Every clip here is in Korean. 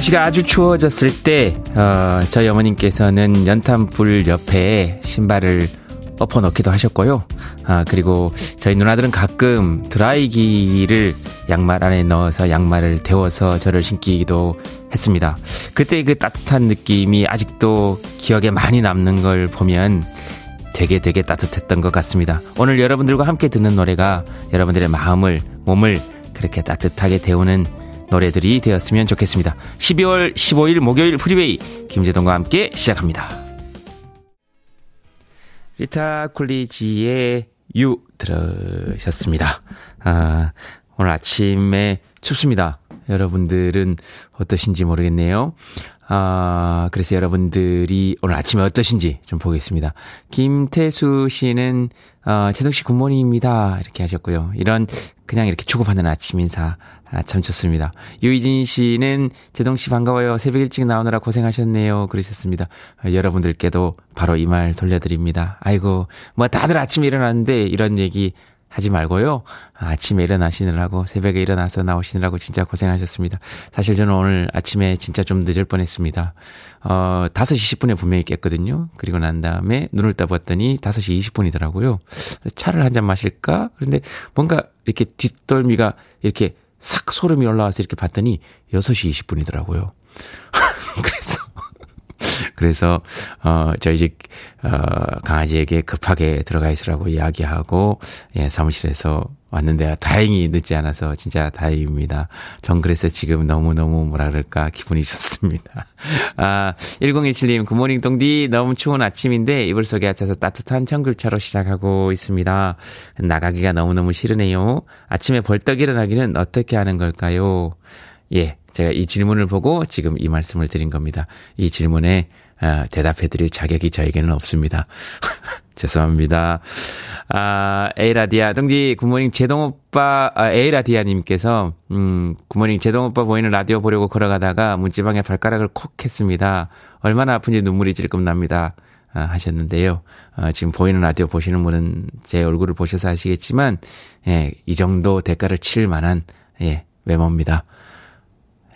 날씨가 아주 추워졌을 때, 어, 저희 어머님께서는 연탄불 옆에 신발을 엎어 놓기도 하셨고요. 아, 그리고 저희 누나들은 가끔 드라이기를 양말 안에 넣어서 양말을 데워서 저를 신기도 했습니다. 그때 그 따뜻한 느낌이 아직도 기억에 많이 남는 걸 보면 되게 되게 따뜻했던 것 같습니다. 오늘 여러분들과 함께 듣는 노래가 여러분들의 마음을, 몸을 그렇게 따뜻하게 데우는 노래들이 되었으면 좋겠습니다. 12월 15일 목요일 프리웨이 김제동과 함께 시작합니다. 리타 쿨리지의 You 들으셨습니다. 아, 오늘 아침에 춥습니다. 여러분들은 어떠신지 모르겠네요. 아, 그래서 여러분들이 오늘 아침에 어떠신지 좀 보겠습니다. 김태수 씨는, 어, 제동 씨 Good morning입니다. 이렇게 하셨고요. 이런, 그냥 이렇게 주고받는 아침 인사 아, 참 좋습니다. 유희진 씨는 제동 씨 반가워요. 새벽 일찍 나오느라 고생하셨네요. 그러셨습니다. 아, 여러분들께도 바로 이 말 돌려드립니다. 아이고, 뭐 다들 아침에 일어났는데 이런 얘기 하지 말고요. 아침에 일어나시느라고 새벽에 일어나서 나오시느라고 진짜 고생하셨습니다. 사실 저는 오늘 아침에 진짜 좀 늦을 뻔했습니다. 어, 5시 10분에 분명히 깼거든요. 그리고 난 다음에 눈을 떠봤더니 5시 20분이더라고요. 차를 한 잔 마실까? 그런데 뭔가 이렇게 뒷덜미가 이렇게 싹 소름이 올라와서 이렇게 봤더니 6시 20분이더라고요. 그래서 그래서 어 저희 집 어, 강아지에게 급하게 들어가 있으라고 이야기하고 예, 사무실에서 왔는데 다행히 늦지 않아서 진짜 다행입니다. 전 그래서 지금 너무너무 뭐라 그럴까 기분이 좋습니다. 아, 1017님 굿모닝 동디 너무 추운 아침인데 이불 속에 앉아서 따뜻한 청귤차로 시작하고 있습니다. 나가기가 너무너무 싫으네요. 아침에 벌떡 일어나기는 어떻게 하는 걸까요? 예, 제가 이 질문을 보고 지금 이 말씀을 드린 겁니다. 이 질문에 어, 대답해 드릴 자격이 저에게는 없습니다. 죄송합니다. 아, 에이라디아, 동디, Good morning 제동오빠, 아, 에이라디아님께서, 음, Good morning 제동오빠 보이는 라디오 보려고 걸어가다가 문지방에 발가락을 콕 했습니다. 얼마나 아픈지 눈물이 질끔 납니다. 아, 하셨는데요. 아, 지금 보이는 라디오 보시는 분은 제 얼굴을 보셔서 아시겠지만, 예, 이 정도 대가를 칠 만한, 예, 외모입니다.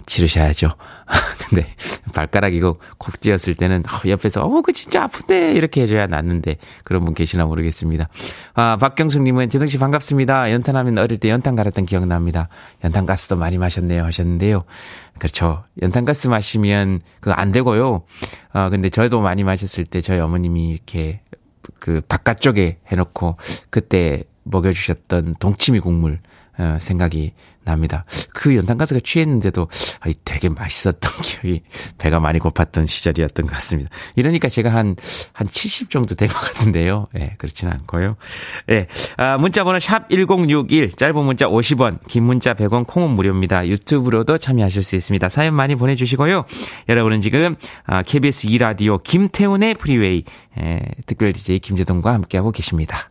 치르셔야죠. 근데 발가락 이거 콕 찧었을 때는 어, 옆에서 어, 그 진짜 아픈데 이렇게 해줘야 낫는데 그런 분 계시나 모르겠습니다. 아, 박경숙님은 재동 씨 반갑습니다. 연탄하면 어릴 때 연탄 갈았던 기억 납니다. 연탄 가스도 많이 마셨네요 하셨는데요. 그렇죠. 연탄 가스 마시면 그거 안 되고요. 아, 근데 저도 많이 마셨을 때 저희 어머님이 이렇게 그 바깥쪽에 해놓고 그때 먹여주셨던 동치미 국물 어, 생각이 납니다. 그 연탄가스가 취했는데도 아, 되게 맛있었던 기억이 배가 많이 고팠던 시절이었던 것 같습니다. 이러니까 제가 한, 한 70 정도 된 것 같은데요. 예, 네, 그렇지는 않고요. 예, 아, 문자번호 샵 1061, 짧은 문자 50원, 긴 문자 100원, 콩은 무료입니다. 유튜브로도 참여하실 수 있습니다. 사연 많이 보내주시고요. 여러분은 지금 아, KBS 2라디오 김태훈의 프리웨이, 예, 특별 DJ 김제동과 함께하고 계십니다.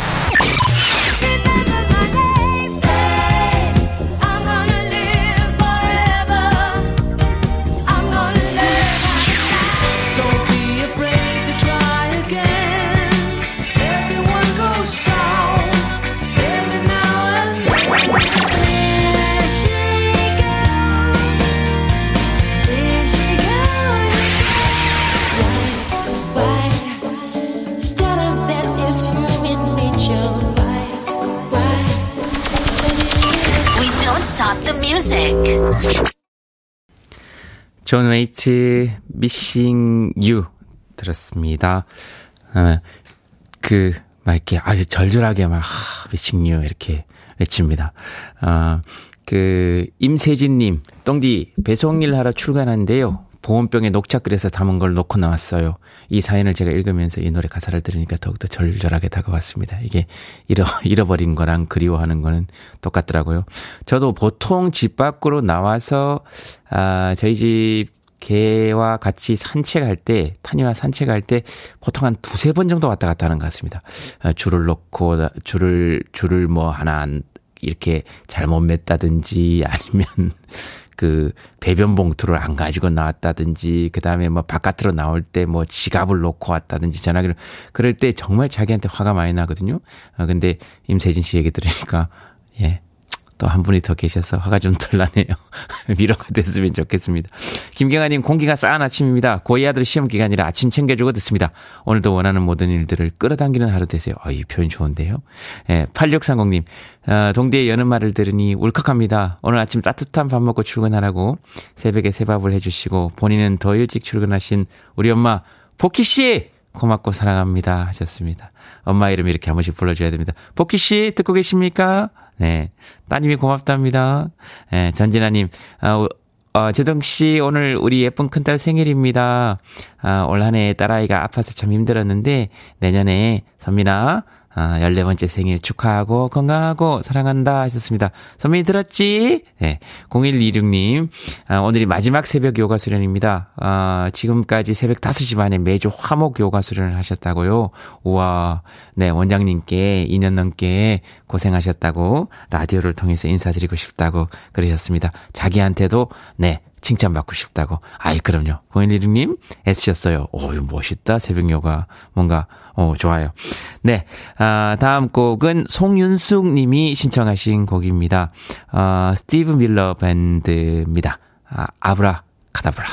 music. 존 웨이트 Missing You 들었습니다. 아, 그, 막 이렇게 아주 절절하게 막, 하, Missing You 이렇게 외칩니다. 아, 그, 임세진님, 동디, 배송일 하러 출근하는데요. 보온병에 녹차 끓여서 담은 걸 놓고 나왔어요. 이 사연을 제가 읽으면서 이 노래 가사를 들으니까 더욱더 절절하게 다가왔습니다. 이게 잃어, 잃어버린 거랑 그리워하는 거는 똑같더라고요. 저도 보통 집 밖으로 나와서, 아, 저희 집 개와 같이 산책할 때, 타니와 산책할 때 보통 한 두세 번 정도 왔다 갔다 하는 것 같습니다. 아, 줄을 놓고, 줄을, 줄을 뭐 하나 이렇게 잘못 맸다든지 아니면 그 배변 봉투를 안 가지고 나왔다든지 그다음에 뭐 바깥으로 나올 때 뭐 지갑을 놓고 왔다든지 전화기를 그럴 때 정말 자기한테 화가 많이 나거든요. 아 근데 임세진 씨 얘기 들으니까 예. 또 한 분이 더 계셔서 화가 좀 덜 나네요. 위로가 됐으면 좋겠습니다. 김경아님, 공기가 싸한 아침입니다. 고이 아들 시험 기간이라 아침 챙겨주고 듣습니다. 오늘도 원하는 모든 일들을 끌어당기는 하루 되세요. 아, 이 표현 좋은데요. 예, 8630님, 어, 동대의 여는 말을 들으니 울컥합니다. 오늘 아침 따뜻한 밥 먹고 출근하라고 새벽에 새밥을 해주시고 본인은 더 일찍 출근하신 우리 엄마, 보키씨! 고맙고 사랑합니다. 하셨습니다. 엄마 이름 이렇게 한 번씩 불러줘야 됩니다. 보키씨, 듣고 계십니까? 네. 따님이 고맙답니다. 네, 전진아님, 아, 어, 재동씨, 오늘 우리 예쁜 큰딸 생일입니다. 아, 올 한 해 딸아이가 아파서 참 힘들었는데, 내년에 선민아, 아, 14번째 생일 축하하고 건강하고 사랑한다 하셨습니다. 선민이 들었지? 네. 0126님, 아, 오늘이 마지막 새벽 요가 수련입니다. 아, 지금까지 새벽 5시 반에 매주 화목 요가 수련을 하셨다고요. 우와, 네, 원장님께 2년 넘게 고생하셨다고 라디오를 통해서 인사드리고 싶다고 그러셨습니다. 자기한테도, 네, 칭찬받고 싶다고. 아이, 그럼요. 0116님, 애쓰셨어요. 오, 멋있다. 새벽 요가. 뭔가, 어, 좋아요. 네. 아, 다음 곡은 송윤숙 님이 신청하신 곡입니다. 어, 스티브 밀러 밴드입니다. 아, 아브라 카다브라.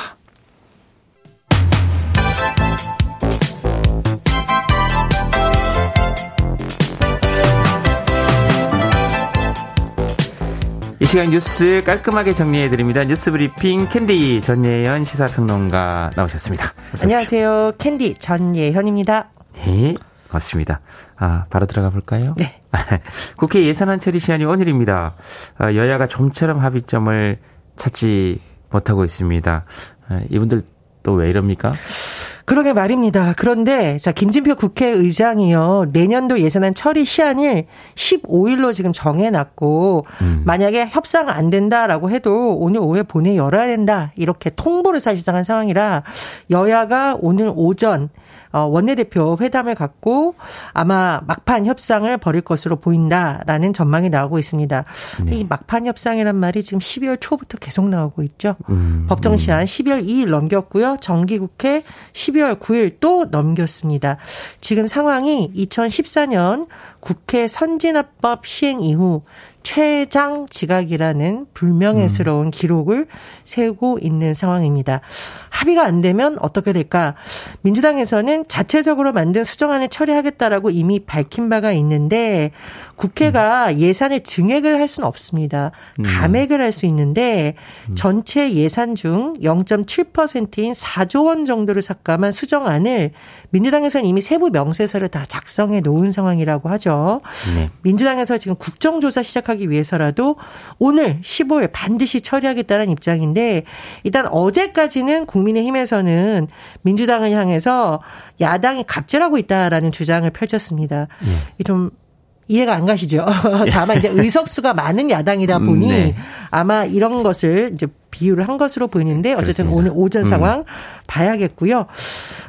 이 시간 뉴스 깔끔하게 정리해드립니다. 뉴스 브리핑 캔디 전예현 시사평론가 나오셨습니다. 안녕하세요. 캔디 전예현입니다. 네, 맞습니다. 아, 바로 들어가 볼까요? 네. 국회 예산안 처리 시한이 오늘입니다. 아, 여야가 좀처럼 합의점을 찾지 못하고 있습니다. 아, 이분들 또 왜 이럽니까? 그러게 말입니다. 그런데 자 김진표 국회의장이요 내년도 예산안 처리 시한을 15일로 지금 정해놨고 음. 만약에 협상 안 된다라고 해도 오늘 오후에 본회 열어야 된다 이렇게 통보를 사실상 한 상황이라 여야가 오늘 오전 어, 원내대표 회담을 갖고 아마 막판 협상을 벌일 것으로 보인다라는 전망이 나오고 있습니다. 네. 이 막판 협상이란 말이 지금 12월 초부터 계속 나오고 있죠. 음, 법정 시한 12월 2일 넘겼고요. 정기국회 12월 9일 또 넘겼습니다. 지금 상황이 2014년 국회 선진화법 시행 이후 최장 지각이라는 불명예스러운 음. 기록을 세우고 있는 상황입니다. 합의가 안 되면 어떻게 될까? 민주당에서는 자체적으로 만든 수정안을 처리하겠다라고 이미 밝힌 바가 있는데 국회가 음. 예산을 증액을 할 수는 없습니다. 음. 감액을 할 수 있는데 음. 전체 예산 중 0.7%인 4조 원 정도를 삭감한 수정안을 민주당에서는 이미 세부 명세서를 다 작성해 놓은 상황이라고 하죠. 네. 민주당에서 지금 국정조사 시작하기 위해서라도 오늘 15일 반드시 처리하겠다는 입장인데 일단 어제까지는 국민의힘에서는 민주당을 향해서 야당이 갑질하고 있다라는 주장을 펼쳤습니다. 네. 좀 이해가 안 가시죠. 다만 이제 의석수가 많은 야당이다 보니 네. 아마 이런 것을 이제 비유를 한 것으로 보이는데 어쨌든 그렇습니다. 오늘 오전 음. 상황 음. 봐야겠고요.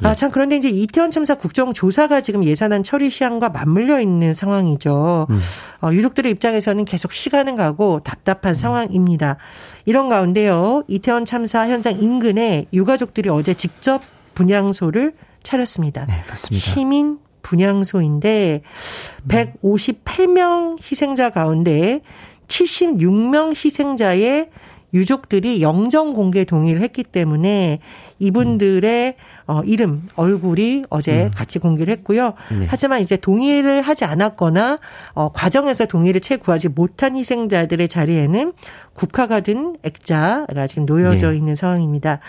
아, 네. 참 그런데 이제 이태원 참사 국정조사가 지금 예산안 처리 시한과 맞물려 있는 상황이죠. 음. 어, 유족들의 입장에서는 계속 시간은 가고 답답한 음. 상황입니다. 이런 가운데요. 이태원 참사 현장 인근에 유가족들이 어제 직접 분향소를 차렸습니다. 네, 맞습니다. 시민 분향소인데 158명 희생자 가운데 76명 희생자의 유족들이 영정 공개 동의를 했기 때문에 이분들의 어, 이름, 얼굴이 어제 음. 같이 공개를 했고요. 네. 하지만 이제 동의를 하지 않았거나 어, 과정에서 동의를 채 구하지 못한 희생자들의 자리에는 국화가 든 액자가 지금 놓여져 네. 있는 상황입니다.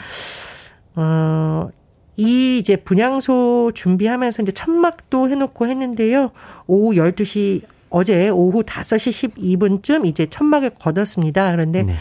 어, 이 이제 분향소 준비하면서 이제 천막도 해놓고 했는데요. 오후 12시 어제 오후 5시 12분쯤 이제 천막을 걷었습니다. 그런데 네.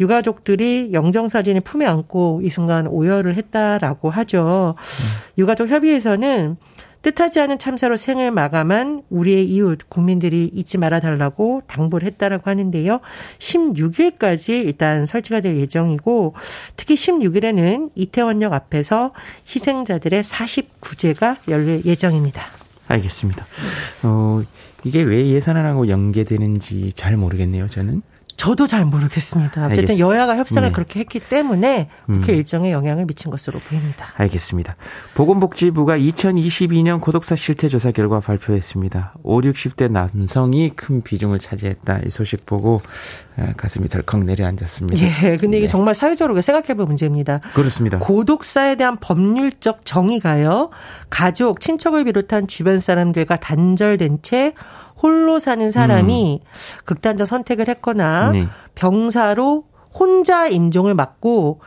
유가족들이 영정사진을 품에 안고 이 순간 오열을 했다라고 하죠. 음. 유가족 협의회에서는 뜻하지 않은 참사로 생을 마감한 우리의 이웃 국민들이 잊지 말아 달라고 당부를 했다라고 하는데요. 16일까지 일단 설치가 될 예정이고 특히 16일에는 이태원역 앞에서 희생자들의 49제가 열릴 예정입니다. 알겠습니다. 어, 이게 왜 예산안하고 연계되는지 잘 모르겠네요, 저는. 저도 잘 모르겠습니다. 어쨌든 알겠습니다. 여야가 협상을 네. 그렇게 했기 때문에 국회 음. 일정에 영향을 미친 것으로 보입니다. 알겠습니다. 보건복지부가 2022년 고독사 실태 조사 결과 발표했습니다. 5, 60대 남성이 큰 비중을 차지했다. 이 소식 보고 아, 가슴이 덜컥 내려앉았습니다. 예, 근데 이게 네. 정말 사회적으로 생각해볼 문제입니다. 그렇습니다. 고독사에 대한 법률적 정의가요, 가족, 친척을 비롯한 주변 사람들과 단절된 채 홀로 사는 사람이 음. 극단적 선택을 했거나 네. 병사로 혼자 임종을 맞고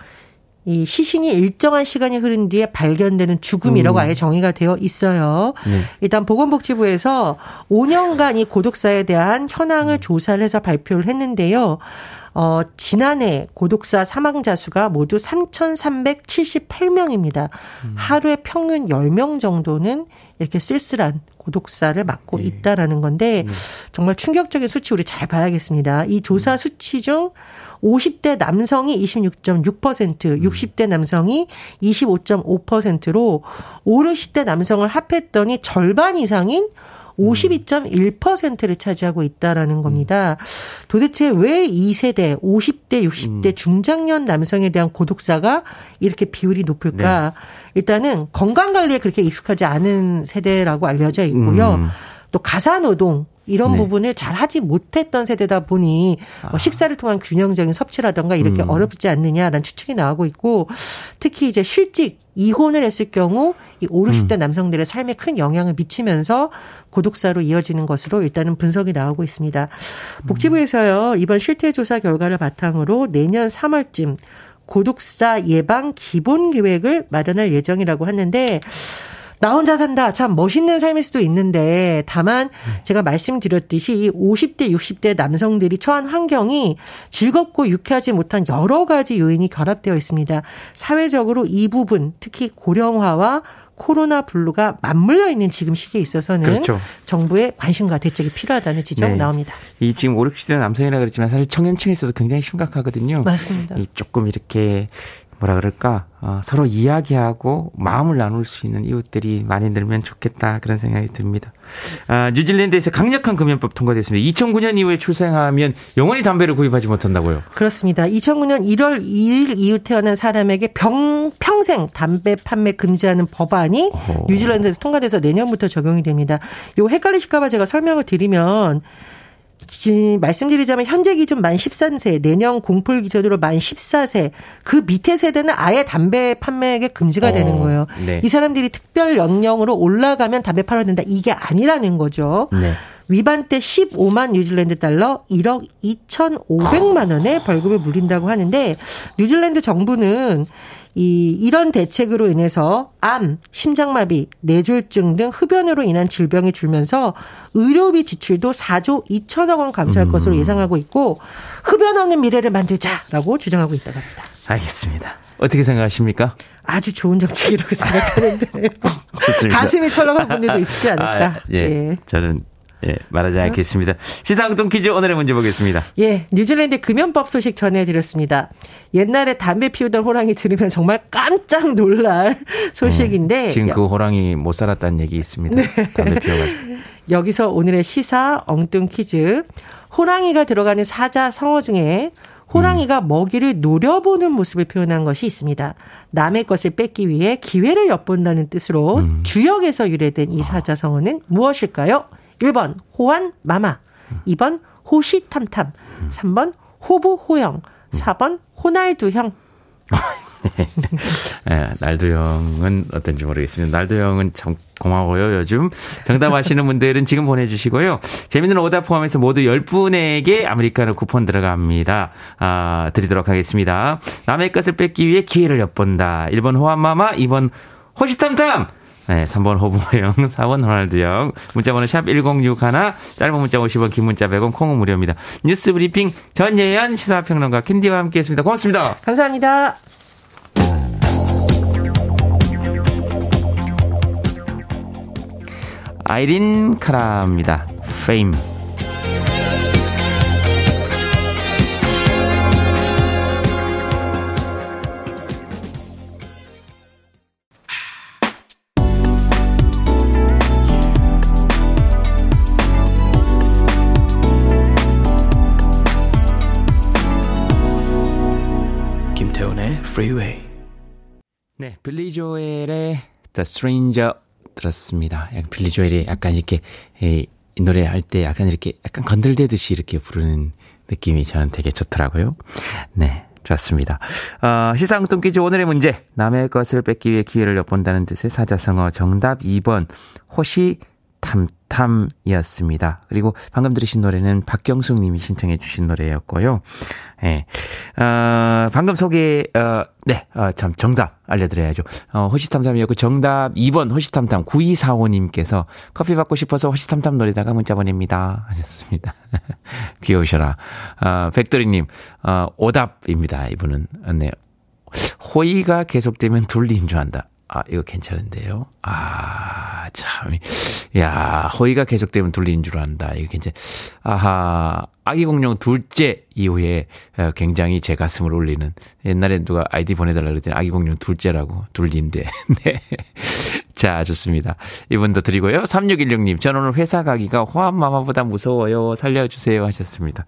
이 시신이 일정한 시간이 흐른 뒤에 발견되는 죽음이라고 음. 아예 정의가 되어 있어요. 네. 일단 보건복지부에서 5년간 이 고독사에 대한 현황을 음. 조사를 해서 발표를 했는데요. 어, 지난해 고독사 사망자 수가 모두 3,378명입니다. 음. 하루에 평균 10명 정도는 이렇게 쓸쓸한 고독사를 맡고 네. 있다라는 건데 네. 정말 충격적인 수치 우리 잘 봐야겠습니다. 이 조사 음. 수치 중 50대 남성이 26.6%, 60대 남성이 25.5%로 5, 60대 남성을 합했더니 절반 이상인 52.1%를 차지하고 있다라는 겁니다. 도대체 왜이 세대 50대, 60대 음. 중장년 남성에 대한 고독사가 이렇게 비율이 높을까? 네. 일단은 건강 관리에 그렇게 익숙하지 않은 세대라고 알려져 있고요. 음. 또 가사 노동 이런 네. 부분을 잘 하지 못했던 세대다 보니 뭐 아. 식사를 통한 균형적인 섭취라든가 이렇게 음. 어렵지 않느냐라는 추측이 나오고 있고 특히 이제 실직 이혼을 했을 경우 이 5, 60대 음. 남성들의 삶에 큰 영향을 미치면서 고독사로 이어지는 것으로 일단은 분석이 나오고 있습니다. 복지부에서요 이번 실태조사 결과를 바탕으로 내년 3월쯤 고독사 예방 기본 계획을 마련할 예정이라고 하는데 나 혼자 산다. 참 멋있는 삶일 수도 있는데 다만 제가 말씀드렸듯이 이 50대, 60대 남성들이 처한 환경이 즐겁고 유쾌하지 못한 여러 가지 요인이 결합되어 있습니다. 사회적으로 이 부분, 특히 고령화와 코로나 블루가 맞물려 있는 지금 시기에 있어서는 그렇죠. 정부의 관심과 대책이 필요하다는 지적 네. 나옵니다. 이 지금 5, 60대 남성이라 그랬지만 사실 청년층에 있어서 굉장히 심각하거든요. 맞습니다. 이 조금 이렇게 뭐라 그럴까 어, 서로 이야기하고 마음을 나눌 수 있는 이웃들이 많이 늘면 좋겠다 그런 생각이 듭니다. 아, 뉴질랜드에서 강력한 금연법 통과됐습니다. 2009년 이후에 출생하면 영원히 담배를 구입하지 못한다고요? 그렇습니다. 2009년 1월 2일 이후 태어난 사람에게 병, 평생 담배 판매 금지하는 법안이 어 뉴질랜드에서 통과돼서 내년부터 적용이 됩니다. 요 헷갈리실까봐 제가 설명을 드리면 말씀드리자면 현재 기준 만 13세, 내년 공풀 기준으로 만 14세, 그 밑에 세대는 아예 담배 판매에 금지가 어, 되는 거예요. 네. 이 사람들이 특별 연령으로 올라가면 담배 팔아야 된다. 이게 아니라는 거죠. 네. 위반 때 15만 뉴질랜드 달러 1억 2,500만 원의 벌금을 물린다고 하는데 뉴질랜드 정부는 이 이런 대책으로 인해서 암, 심장마비, 뇌졸중 등 흡연으로 인한 질병이 줄면서 의료비 지출도 4조 2천억 원 감소할 음. 것으로 예상하고 있고 흡연 없는 미래를 만들자라고 주장하고 있다고 합니다. 알겠습니다. 어떻게 생각하십니까? 아주 좋은 정책이라고 생각하는데 가슴이 철렁한 분들도 있지 않을까. 아, 예. 예. 저는 예, 말하지 않겠습니다. 시상동 퀴즈 오늘의 문제 보겠습니다. 예, 뉴질랜드 금연법 소식 전해드렸습니다. 옛날에 담배 피우던 호랑이 들으면 정말 깜짝 놀랄 소식인데. 음, 지금 그 호랑이 못 살았다는 얘기 있습니다. 네. 담배 피워가지고. 여기서 오늘의 시사 엉뚱 퀴즈. 호랑이가 들어가는 사자 성어 중에 호랑이가 음. 먹이를 노려보는 모습을 표현한 것이 있습니다. 남의 것을 뺏기 위해 기회를 엿본다는 뜻으로 음. 주역에서 유래된 이 사자 성어는 무엇일까요? 1번 호환 마마, 2번 호시탐탐, 3번 호부호영, 4번 호날두형. 네, 날도 형은 어떤지 모르겠습니다. 날도 형은 참 고마워요, 요즘. 정답 아시는 분들은 지금 보내주시고요. 재밌는 오답 포함해서 모두 10분에게 아메리카노 쿠폰 들어갑니다. 아, 드리도록 하겠습니다. 남의 것을 뺏기 위해 기회를 엿본다. 1번 호환마마, 2번 호시탐탐! 네, 3번 호부형, 4번 호날두형. 문자번호 샵 1061, 짧은 문자 50원, 긴 문자 100원, 콩은 무료입니다. 뉴스 브리핑 전예현 시사평론가 캔디와 함께 했습니다. 고맙습니다. 감사합니다. 아이린 카라입니다. 페 Freeway. 네, 빌리 조엘의 The Stranger 들었습니다. 빌리 조엘이 약간 이렇게 이, 이 노래 할 때 약간 이렇게 약간 건들대듯이 이렇게 부르는 느낌이 저는 되게 좋더라고요. 네. 좋습니다. 어, 시상 뚱기지 오늘의 문제. 남의 것을 뺏기 위해 기회를 엿본다는 뜻의 사자성어 정답 2번. 호시 탐탐이었습니다. 그리고 방금 들으신 노래는 박경숙 님이 신청해 주신 노래였고요. 예. 네. 어, 방금 소개, 어, 네, 어, 참, 정답 알려드려야죠. 어, 호시탐탐이었고, 정답 2번 호시탐탐 9245님께서 커피 받고 싶어서 호시탐탐 노래다가 문자 보냅니다. 하셨습니다. 귀여우셔라. 어, 백도리님, 어, 오답입니다. 이분은. 네. 호의가 계속되면 둘리인 줄 안다. 아, 이거 괜찮은데요? 아, 참. 야, 허위가 계속되면 둘린 줄 안다. 이거 괜찮, 아하, 아기 공룡 둘째 이후에 어, 굉장히 제 가슴을 울리는. 옛날에 누가 아이디 보내달라 그랬더니 아기 공룡 둘째라고, 둘린데. 네. 자, 좋습니다. 이분도 드리고요. 3616님, 전 오늘 회사 가기가 호암마마보다 무서워요. 살려주세요. 하셨습니다.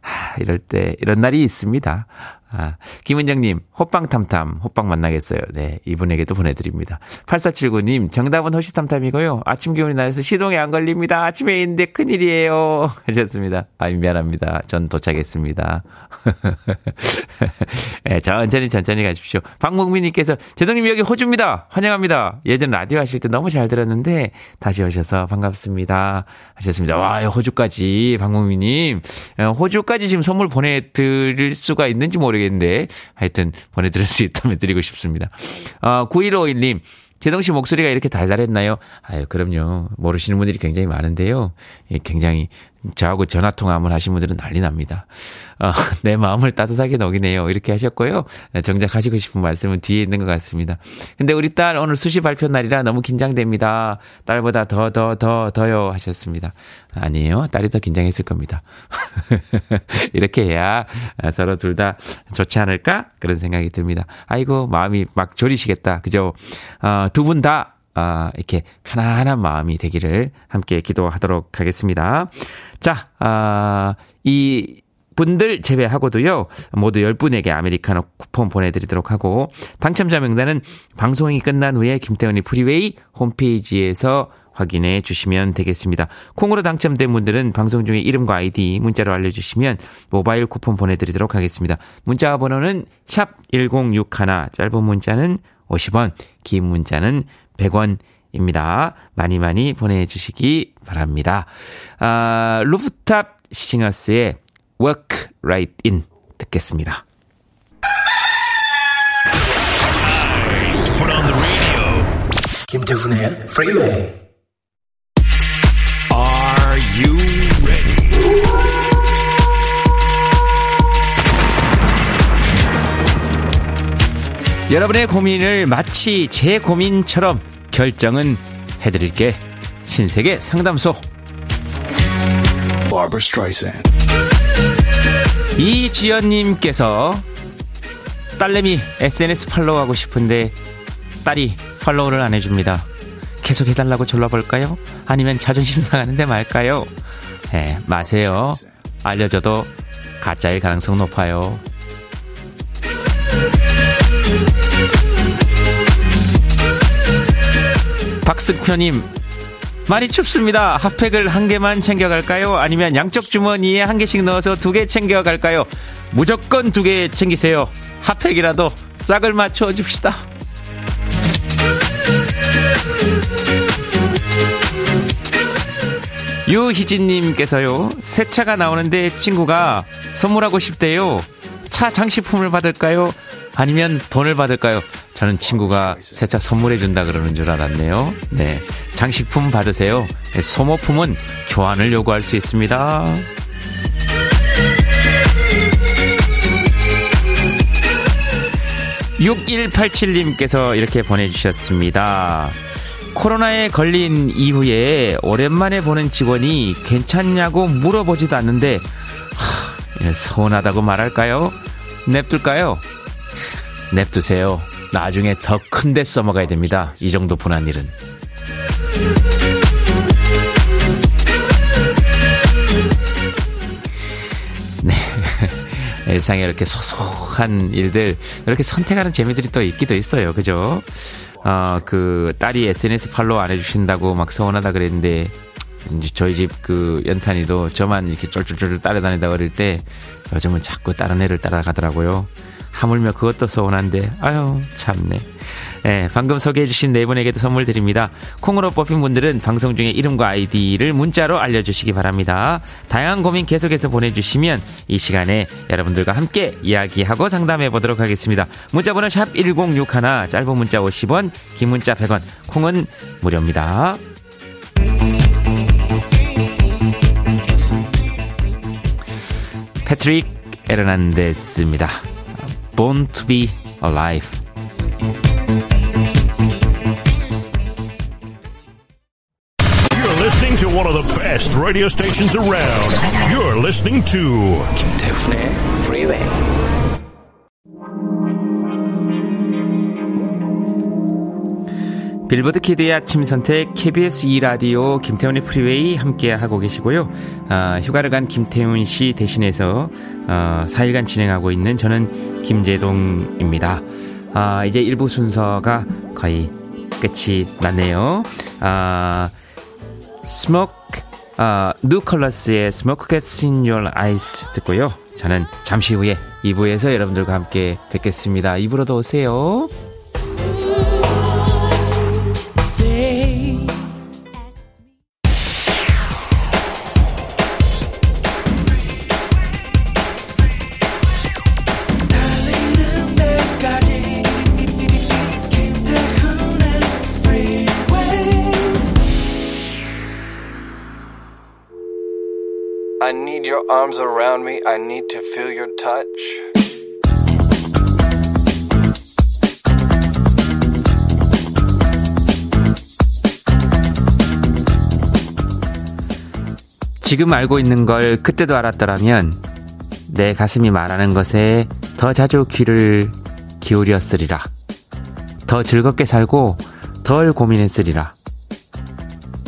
하, 이럴 때, 이런 날이 있습니다. 아, 김은정님, 호빵탐탐, 호빵 만나겠어요. 네, 이분에게도 보내드립니다. 8479님, 정답은 호시탐탐이고요. 아침 기온이 나서 시동이 안 걸립니다. 아침에 있는데 큰일이에요. 하셨습니다. 아, 미안합니다. 전 도착했습니다. 네, 천천히 천천히 가십시오. 박목민님께서, 제동님 여기 호주입니다. 환영합니다. 예전 라디오 하실 때 너무 잘 들었는데, 다시 오셔서 반갑습니다. 하셨습니다. 와, 호주까지, 박목민님. 어, 호주까지 지금 선물 보내드릴 수가 있는지 모르겠어요. 모르겠는데 하여튼 보내드릴 수 있다면 드리고 싶습니다. 어, 9151님. 제동 씨 목소리가 이렇게 달달했나요? 아유, 그럼요. 모르시는 분들이 굉장히 많은데요. 예, 굉장히 저하고 전화 통화 한번 하신 분들은 난리 납니다. 어, 내 마음을 따뜻하게 녹이네요. 이렇게 하셨고요. 네, 정작 하시고 싶은 말씀은 뒤에 있는 것 같습니다. 근데 우리 딸 오늘 수시 발표 날이라 너무 긴장됩니다. 딸보다 더, 더, 더, 더요. 하셨습니다. 아니에요. 딸이 더 긴장했을 겁니다. 이렇게 해야 서로 둘 다 좋지 않을까? 그런 생각이 듭니다. 아이고, 마음이 막 졸이시겠다. 그죠? 어, 두분 다 아, 이렇게 편안한 마음이 되기를 함께 기도하도록 하겠습니다. 자, 아, 이 분들 제외하고도요, 모두 10분에게 아메리카노 쿠폰 보내드리도록 하고, 당첨자 명단은 방송이 끝난 후에 김태훈의 프리웨이 홈페이지에서 확인해 주시면 되겠습니다. 콩으로 당첨된 분들은 방송 중에 이름과 아이디 문자로 알려주시면 모바일 쿠폰 보내드리도록 하겠습니다. 문자 번호는 샵 1061, 짧은 문자는 50원, 긴 문자는 100원입니다. 많이 많이 보내주시기 바랍니다. 아, 루프탑 싱어스의 Work Right In 듣겠습니다. 김태훈의 Freeway. Are you 여러분의 고민을 마치 제 고민처럼 결정은 해드릴게. 신세계 상담소. 이지연님께서 딸내미 SNS 팔로우하고 싶은데 딸이 팔로우를 안 해줍니다. 계속 해달라고 졸라볼까요? 아니면 자존심 상하는데 말까요? 네, 마세요. 알려줘도 가짜일 가능성 높아요. 박승표님, 많이 춥습니다. 핫팩을 한 개만 챙겨갈까요? 아니면 양쪽 주머니에 한 개씩 넣어서 두 개 챙겨갈까요? 무조건 두 개 챙기세요. 핫팩이라도 짝을 맞춰 줍시다. 유희진님께서요, 새 차가 나오는데 친구가 선물하고 싶대요. 차 장식품을 받을까요? 아니면 돈을 받을까요? 저는 친구가 새 차 선물해준다 그러는 줄 알았네요. 네. 장식품 받으세요. 네, 소모품은 교환을 요구할 수 있습니다. (6187님께서) 이렇게 보내주셨습니다 코로나에 걸린 이후에 오랜만에 보는 직원이 괜찮냐고 물어보지도 않는데 하, 서운하다고 말할까요? 냅둘까요? 냅두세요. 나중에 더 큰 데 써먹어야 됩니다. 이 정도 분한 일은. 네. 일상에 이렇게 소소한 일들, 이렇게 선택하는 재미들이 또 있기도 있어요. 그죠? 어, 그, 딸이 SNS 팔로우 안 해주신다고 막 서운하다 그랬는데, 이제 저희 집 그 연탄이도 저만 이렇게 쫄쫄쫄 따라다니다 어릴 때 요즘은 자꾸 다른 애를 따라가더라고요. 하물며 그것도 서운한데, 아유, 참네. 네, 방금 소개해주신 네 분에게도 선물 드립니다. 콩으로 뽑힌 분들은 방송 중에 이름과 아이디를 문자로 알려주시기 바랍니다. 다양한 고민 계속해서 보내주시면 이 시간에 여러분들과 함께 이야기하고 상담해 보도록 하겠습니다. 문자번호 샵 1061, 짧은 문자 50원, 긴 문자 100원, 콩은 무료입니다. 패트릭 에르난데스입니다. Born to be Alive. You're listening to one of the best radio stations around. You're listening to Kim Tae Freeway. 빌보드 키드의 아침 선택 KBS 2 라디오 김태훈의 프리웨이 함께 하고 계시고요. 아, 휴가를 간 김태훈 씨 대신해서 어, 4일간 진행하고 있는 저는 김제동입니다. 아, 이제 1부 순서가 거의 끝이 났네요. 아, Smoke 아, 뉴컬러스의 Smoke Gets in Your Eyes 듣고요. 저는 잠시 후에 2부에서 여러분들과 함께 뵙겠습니다. 2부로도 오세요. 지금 알고 있는 걸 그때도 알았더라면 내 가슴이 말하는 것에 더 자주 귀를 기울였으리라. 더 즐겁게 살고 덜 고민했으리라.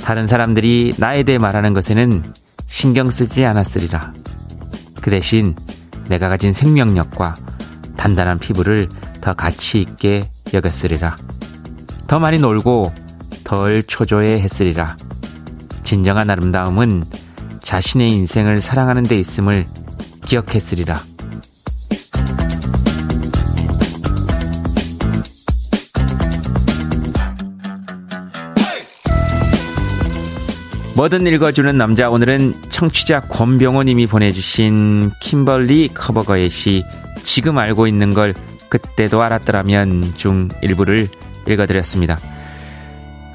다른 사람들이 나에 대해 말하는 것에는 신경 쓰지 않았으리라. 그 대신 내가 가진 생명력과 단단한 피부를 더 가치 있게 여겼으리라. 더 많이 놀고 덜 초조해 했으리라. 진정한 아름다움은 자신의 인생을 사랑하는 데 있음을 기억했으리라. 뭐든 읽어주는 남자 오늘은 청취자 권병호님이 보내주신 킴벌리 커버거의 시 지금 알고 있는 걸 그때도 알았더라면 중 일부를 읽어드렸습니다.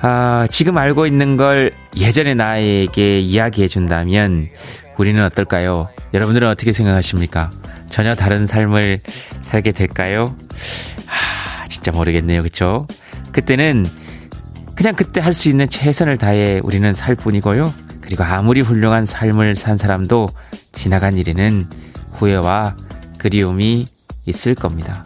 아, 지금 알고 있는 걸 예전의 나에게 이야기해 준다면 우리는 어떨까요? 여러분들은 어떻게 생각하십니까? 전혀 다른 삶을 살게 될까요? 하, 진짜 모르겠네요. 그쵸? 그때는 그냥 그때 할 수 있는 최선을 다해 우리는 살 뿐이고요. 그리고 아무리 훌륭한 삶을 산 사람도 지나간 일에는 후회와 그리움이 있을 겁니다.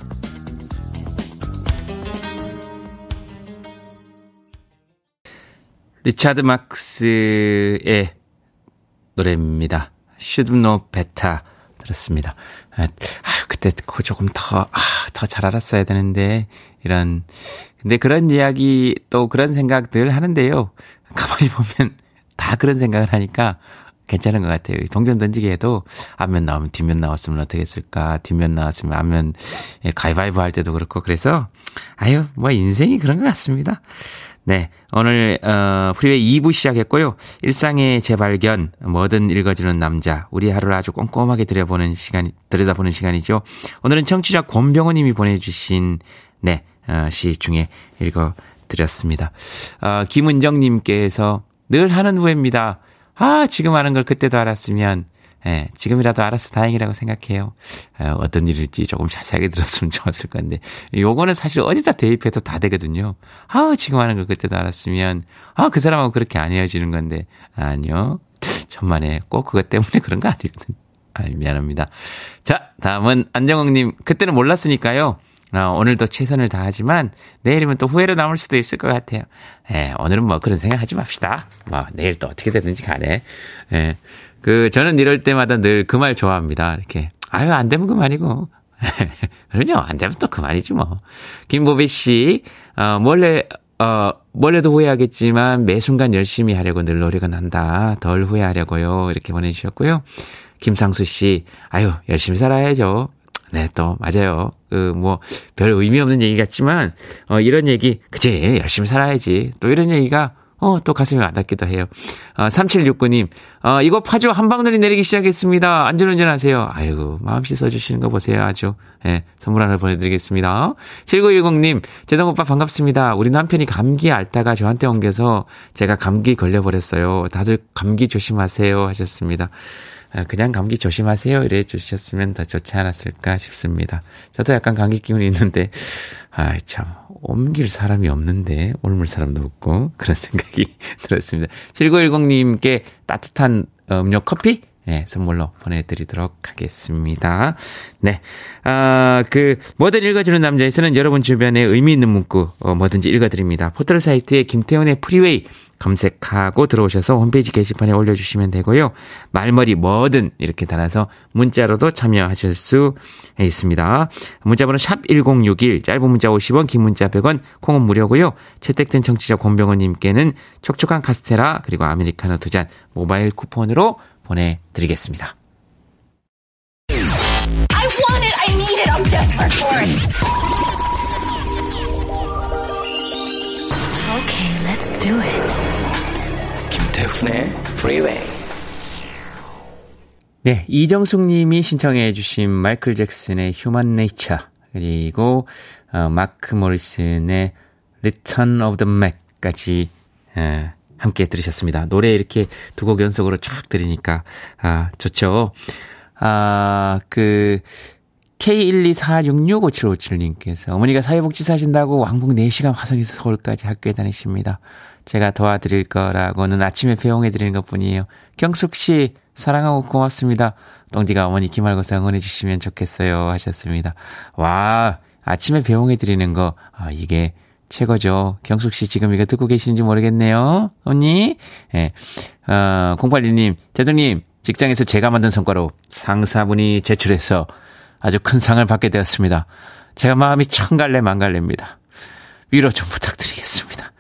리차드 마크스의 노래입니다. Know Better 들었습니다. 아, 그때 그 조금 더, 아, 더 잘 알았어야 되는데, 이런. 근데 그런 이야기, 또 그런 생각들 하는데요. 가만히 보면 다 그런 생각을 하니까 괜찮은 것 같아요. 동전 던지기 해도 앞면 나오면 뒷면 나왔으면 어떻게 했을까? 뒷면 나왔으면 앞면 예, 가위바위보 할 때도 그렇고 그래서 아유 뭐 인생이 그런 것 같습니다. 네. 오늘, 어, 프리웨이 2부 시작했고요. 일상의 재발견, 뭐든 읽어주는 남자. 우리 하루를 아주 꼼꼼하게 들여보는 시간, 들여다보는 시간이죠. 오늘은 청취자 권병호님이 보내주신, 네, 어, 시 중에 읽어드렸습니다. 어, 김은정님께서 늘 하는 후회입니다. 아, 지금 하는 걸 그때도 알았으면, 예, 지금이라도 알아서 다행이라고 생각해요. 어, 어떤 일일지 조금 자세하게 들었으면 좋았을 건데, 요거는 사실 어디다 대입해도 다 되거든요. 아, 지금 하는 걸 그때도 알았으면, 아, 그 사람하고 그렇게 안 헤어지는 건데, 아니요. 천만에 꼭 그것 때문에 그런 거 아니거든. 아, 미안합니다. 자, 다음은 안정욱님, 그때는 몰랐으니까요. 어, 오늘도 최선을 다하지만 내일이면 또 후회로 남을 수도 있을 것 같아요. 예, 오늘은 뭐 그런 생각 하지 맙시다. 뭐 내일 또 어떻게 되든지 간에. 예. 그 저는 이럴 때마다 늘 그 말 좋아합니다. 이렇게 아유, 안 되면 그만이고. 그러죠. 안 되면 또 그만이지 뭐. 김보배 씨, 어, 몰래, 어, 몰래도 후회하겠지만 매 순간 열심히 하려고 늘 노력은 한다. 덜 후회하려고요. 이렇게 보내주셨고요. 김상수 씨, 아유, 열심히 살아야죠. 네, 또, 맞아요. 그, 뭐, 별 의미 없는 얘기 같지만, 어, 이런 얘기, 그치, 열심히 살아야지. 또 이런 얘기가, 어, 또 가슴이 와닿기도 해요. 어, 3769님, 어, 이거 파주 한방늘이 내리기 시작했습니다. 안전운전 하세요. 아이고, 마음 씻어주시는 거 보세요. 아주. 예, 선물 하나 보내드리겠습니다. 7910님, 재동 오빠 반갑습니다. 우리 남편이 감기 앓다가 저한테 옮겨서 제가 감기 걸려버렸어요. 다들 감기 조심하세요. 하셨습니다. 아, 그냥 감기 조심하세요. 이래 주셨으면 더 좋지 않았을까 싶습니다. 저도 약간 감기 기운이 있는데, 아, 참, 옮길 사람이 없는데, 옮을 사람도 없고, 그런 생각이 들었습니다. 7910님께 따뜻한 음료 커피? 네, 선물로 보내드리도록 하겠습니다. 네. 아, 그, 뭐든 읽어주는 남자에서는 여러분 주변에 의미 있는 문구, 어, 뭐든지 읽어드립니다. 포털 사이트에 김태훈의 프리웨이 검색하고 들어오셔서 홈페이지 게시판에 올려주시면 되고요. 말머리 뭐든 이렇게 달아서 문자로도 참여하실 수 있습니다. 문자번호 샵 1061, 짧은 문자 50원, 긴 문자 100원, 콩은 무료고요. 채택된 청취자 권병원님께는 촉촉한 카스테라, 그리고 아메리카노 두 잔 모바일 쿠폰으로 보내드리겠습니다. I want it. I need it. I'm desperate for it. Okay, let's do it. 김태훈의 Freeway. 네, 이정숙 님이 신청해 주신 마이클 잭슨의 휴먼 네이처 그리고 어, 마크 모리슨의 Return of the Mac까지 에, 함께 들으셨습니다. 노래 이렇게 두 곡 연속으로 쫙 들으니까 아, 좋죠. 아, 그 K124665757님께서 어머니가 사회복지사 하신다고 왕복 4시간 화성에서 서울까지 학교에 다니십니다. 제가 도와드릴 거라고는 아침에 배웅해 드리는 것 뿐이에요. 경숙 씨 사랑하고 고맙습니다. 똥디가 어머니 기말고사 응원해 주시면 좋겠어요 하셨습니다. 와 아침에 배웅해 드리는 거 아, 이게 최고죠. 경숙 씨 지금 이거 듣고 계시는지 모르겠네요. 언니. 예. 어, 082님, 재동님, 직장에서 제가 만든 성과로 상사분이 제출해서 아주 큰 상을 받게 되었습니다. 제가 마음이 천갈래 만갈래입니다. 위로 좀 부탁드리겠습니다.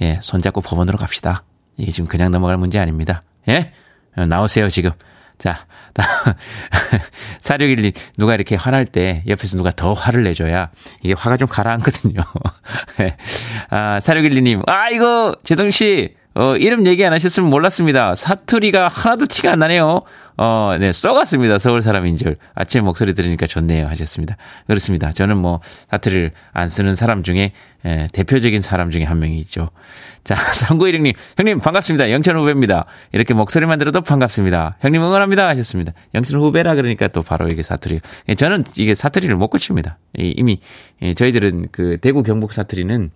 예, 손잡고 법원으로 갑시다. 이게 지금 그냥 넘어갈 문제 아닙니다. 예? 어, 나오세요, 지금. 자, 4612, 누가 이렇게 화날 때 옆에서 누가 더 화를 내줘야 이게 화가 좀 가라앉거든요. 아, 4612님, 아, 이거, 제동씨, 어, 이름 얘기 안 하셨으면 몰랐습니다. 사투리가 하나도 티가 안 나네요. 어, 네, 썩었습니다. 서울 사람인 줄. 아침 목소리 들으니까 좋네요. 하셨습니다. 그렇습니다. 저는 뭐, 사투리를 안 쓰는 사람 중에, 에, 대표적인 사람 중에 한 명이 있죠. 자, 3916님, 형님, 반갑습니다. 영천 후배입니다. 이렇게 목소리만 들어도 반갑습니다. 형님 응원합니다. 하셨습니다. 영천 후배라 그러니까 또 바로 이게 사투리. 예, 저는 이게 사투리를 못 고칩니다. 이미, 예, 저희들은 그 대구 경북 사투리는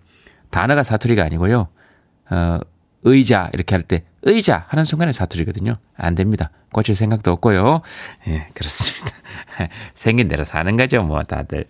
단어가 사투리가 아니고요. 어, 의자 이렇게 할 때 의자 하는 순간에 사투리거든요. 안 됩니다. 고칠 생각도 없고요. 예, 그렇습니다. 생긴 대로 사는 거죠, 뭐 다들.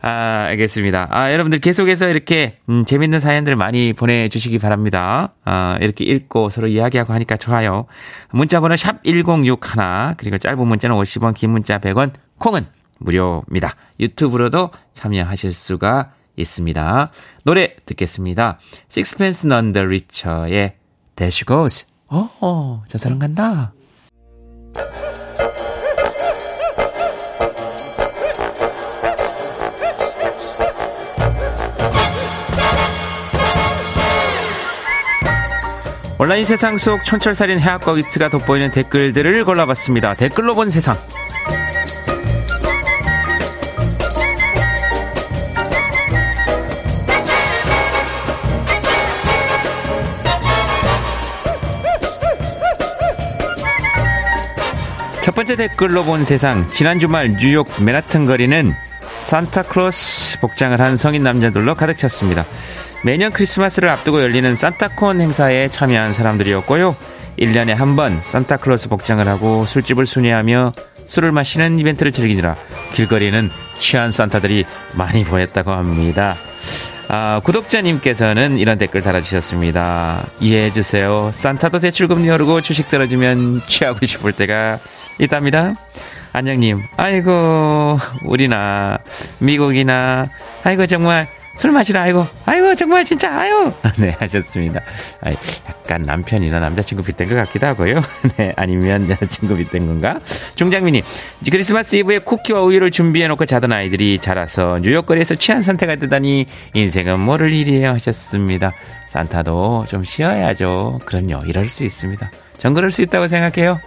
아, 알겠습니다. 아, 여러분들 계속해서 이렇게 음, 재밌는 사연들 많이 보내주시기 바랍니다. 아, 이렇게 읽고 서로 이야기하고 하니까 좋아요. 문자번호 샵 #1061 그리고 짧은 문자는 50원, 긴 문자 100원, 콩은 무료입니다. 유튜브로도 참여하실 수가 있습니다. 노래 듣겠습니다. Sixpence None the Richer의 There She Goes. 어, 어, 저 사람 간다. 온라인 세상 속 촌철살인 해학과 위트가 돋보이는 댓글들을 골라봤습니다. 댓글로 본 세상. 번째 댓글로 본 세상. 지난 주말 뉴욕 맨하튼 거리는 산타클로스 복장을 한 성인 남자들로 가득 찼습니다. 매년 크리스마스를 앞두고 열리는 산타콘 행사에 참여한 사람들이었고요. 1년에 한 번 산타클로스 복장을 하고 술집을 순회하며 술을 마시는 이벤트를 즐기느라 길거리에는 취한 산타들이 많이 보였다고 합니다. 아, 구독자님께서는 이런 댓글 달아주셨습니다. 이해해주세요. 산타도 대출금 열고 주식 들어주면 취하고 싶을 때가 있답니다. 안녕님, 아이고, 우리나, 미국이나, 아이고, 정말, 술 마시라, 아이고, 아이고, 정말 진짜, 아유. 네, 하셨습니다. 아 약간 남편이나 남자친구 빗댄 것 같기도 하고요. 네, 아니면 여자친구 빗댄 건가? 종장미님, 크리스마스 이브에 쿠키와 우유를 준비해놓고 자던 아이들이 자라서 뉴욕 거리에서 취한 상태가 되다니 인생은 모를 일이에요 하셨습니다. 산타도 좀 쉬어야죠. 그럼요, 이럴 수 있습니다. 전 그럴 수 있다고 생각해요.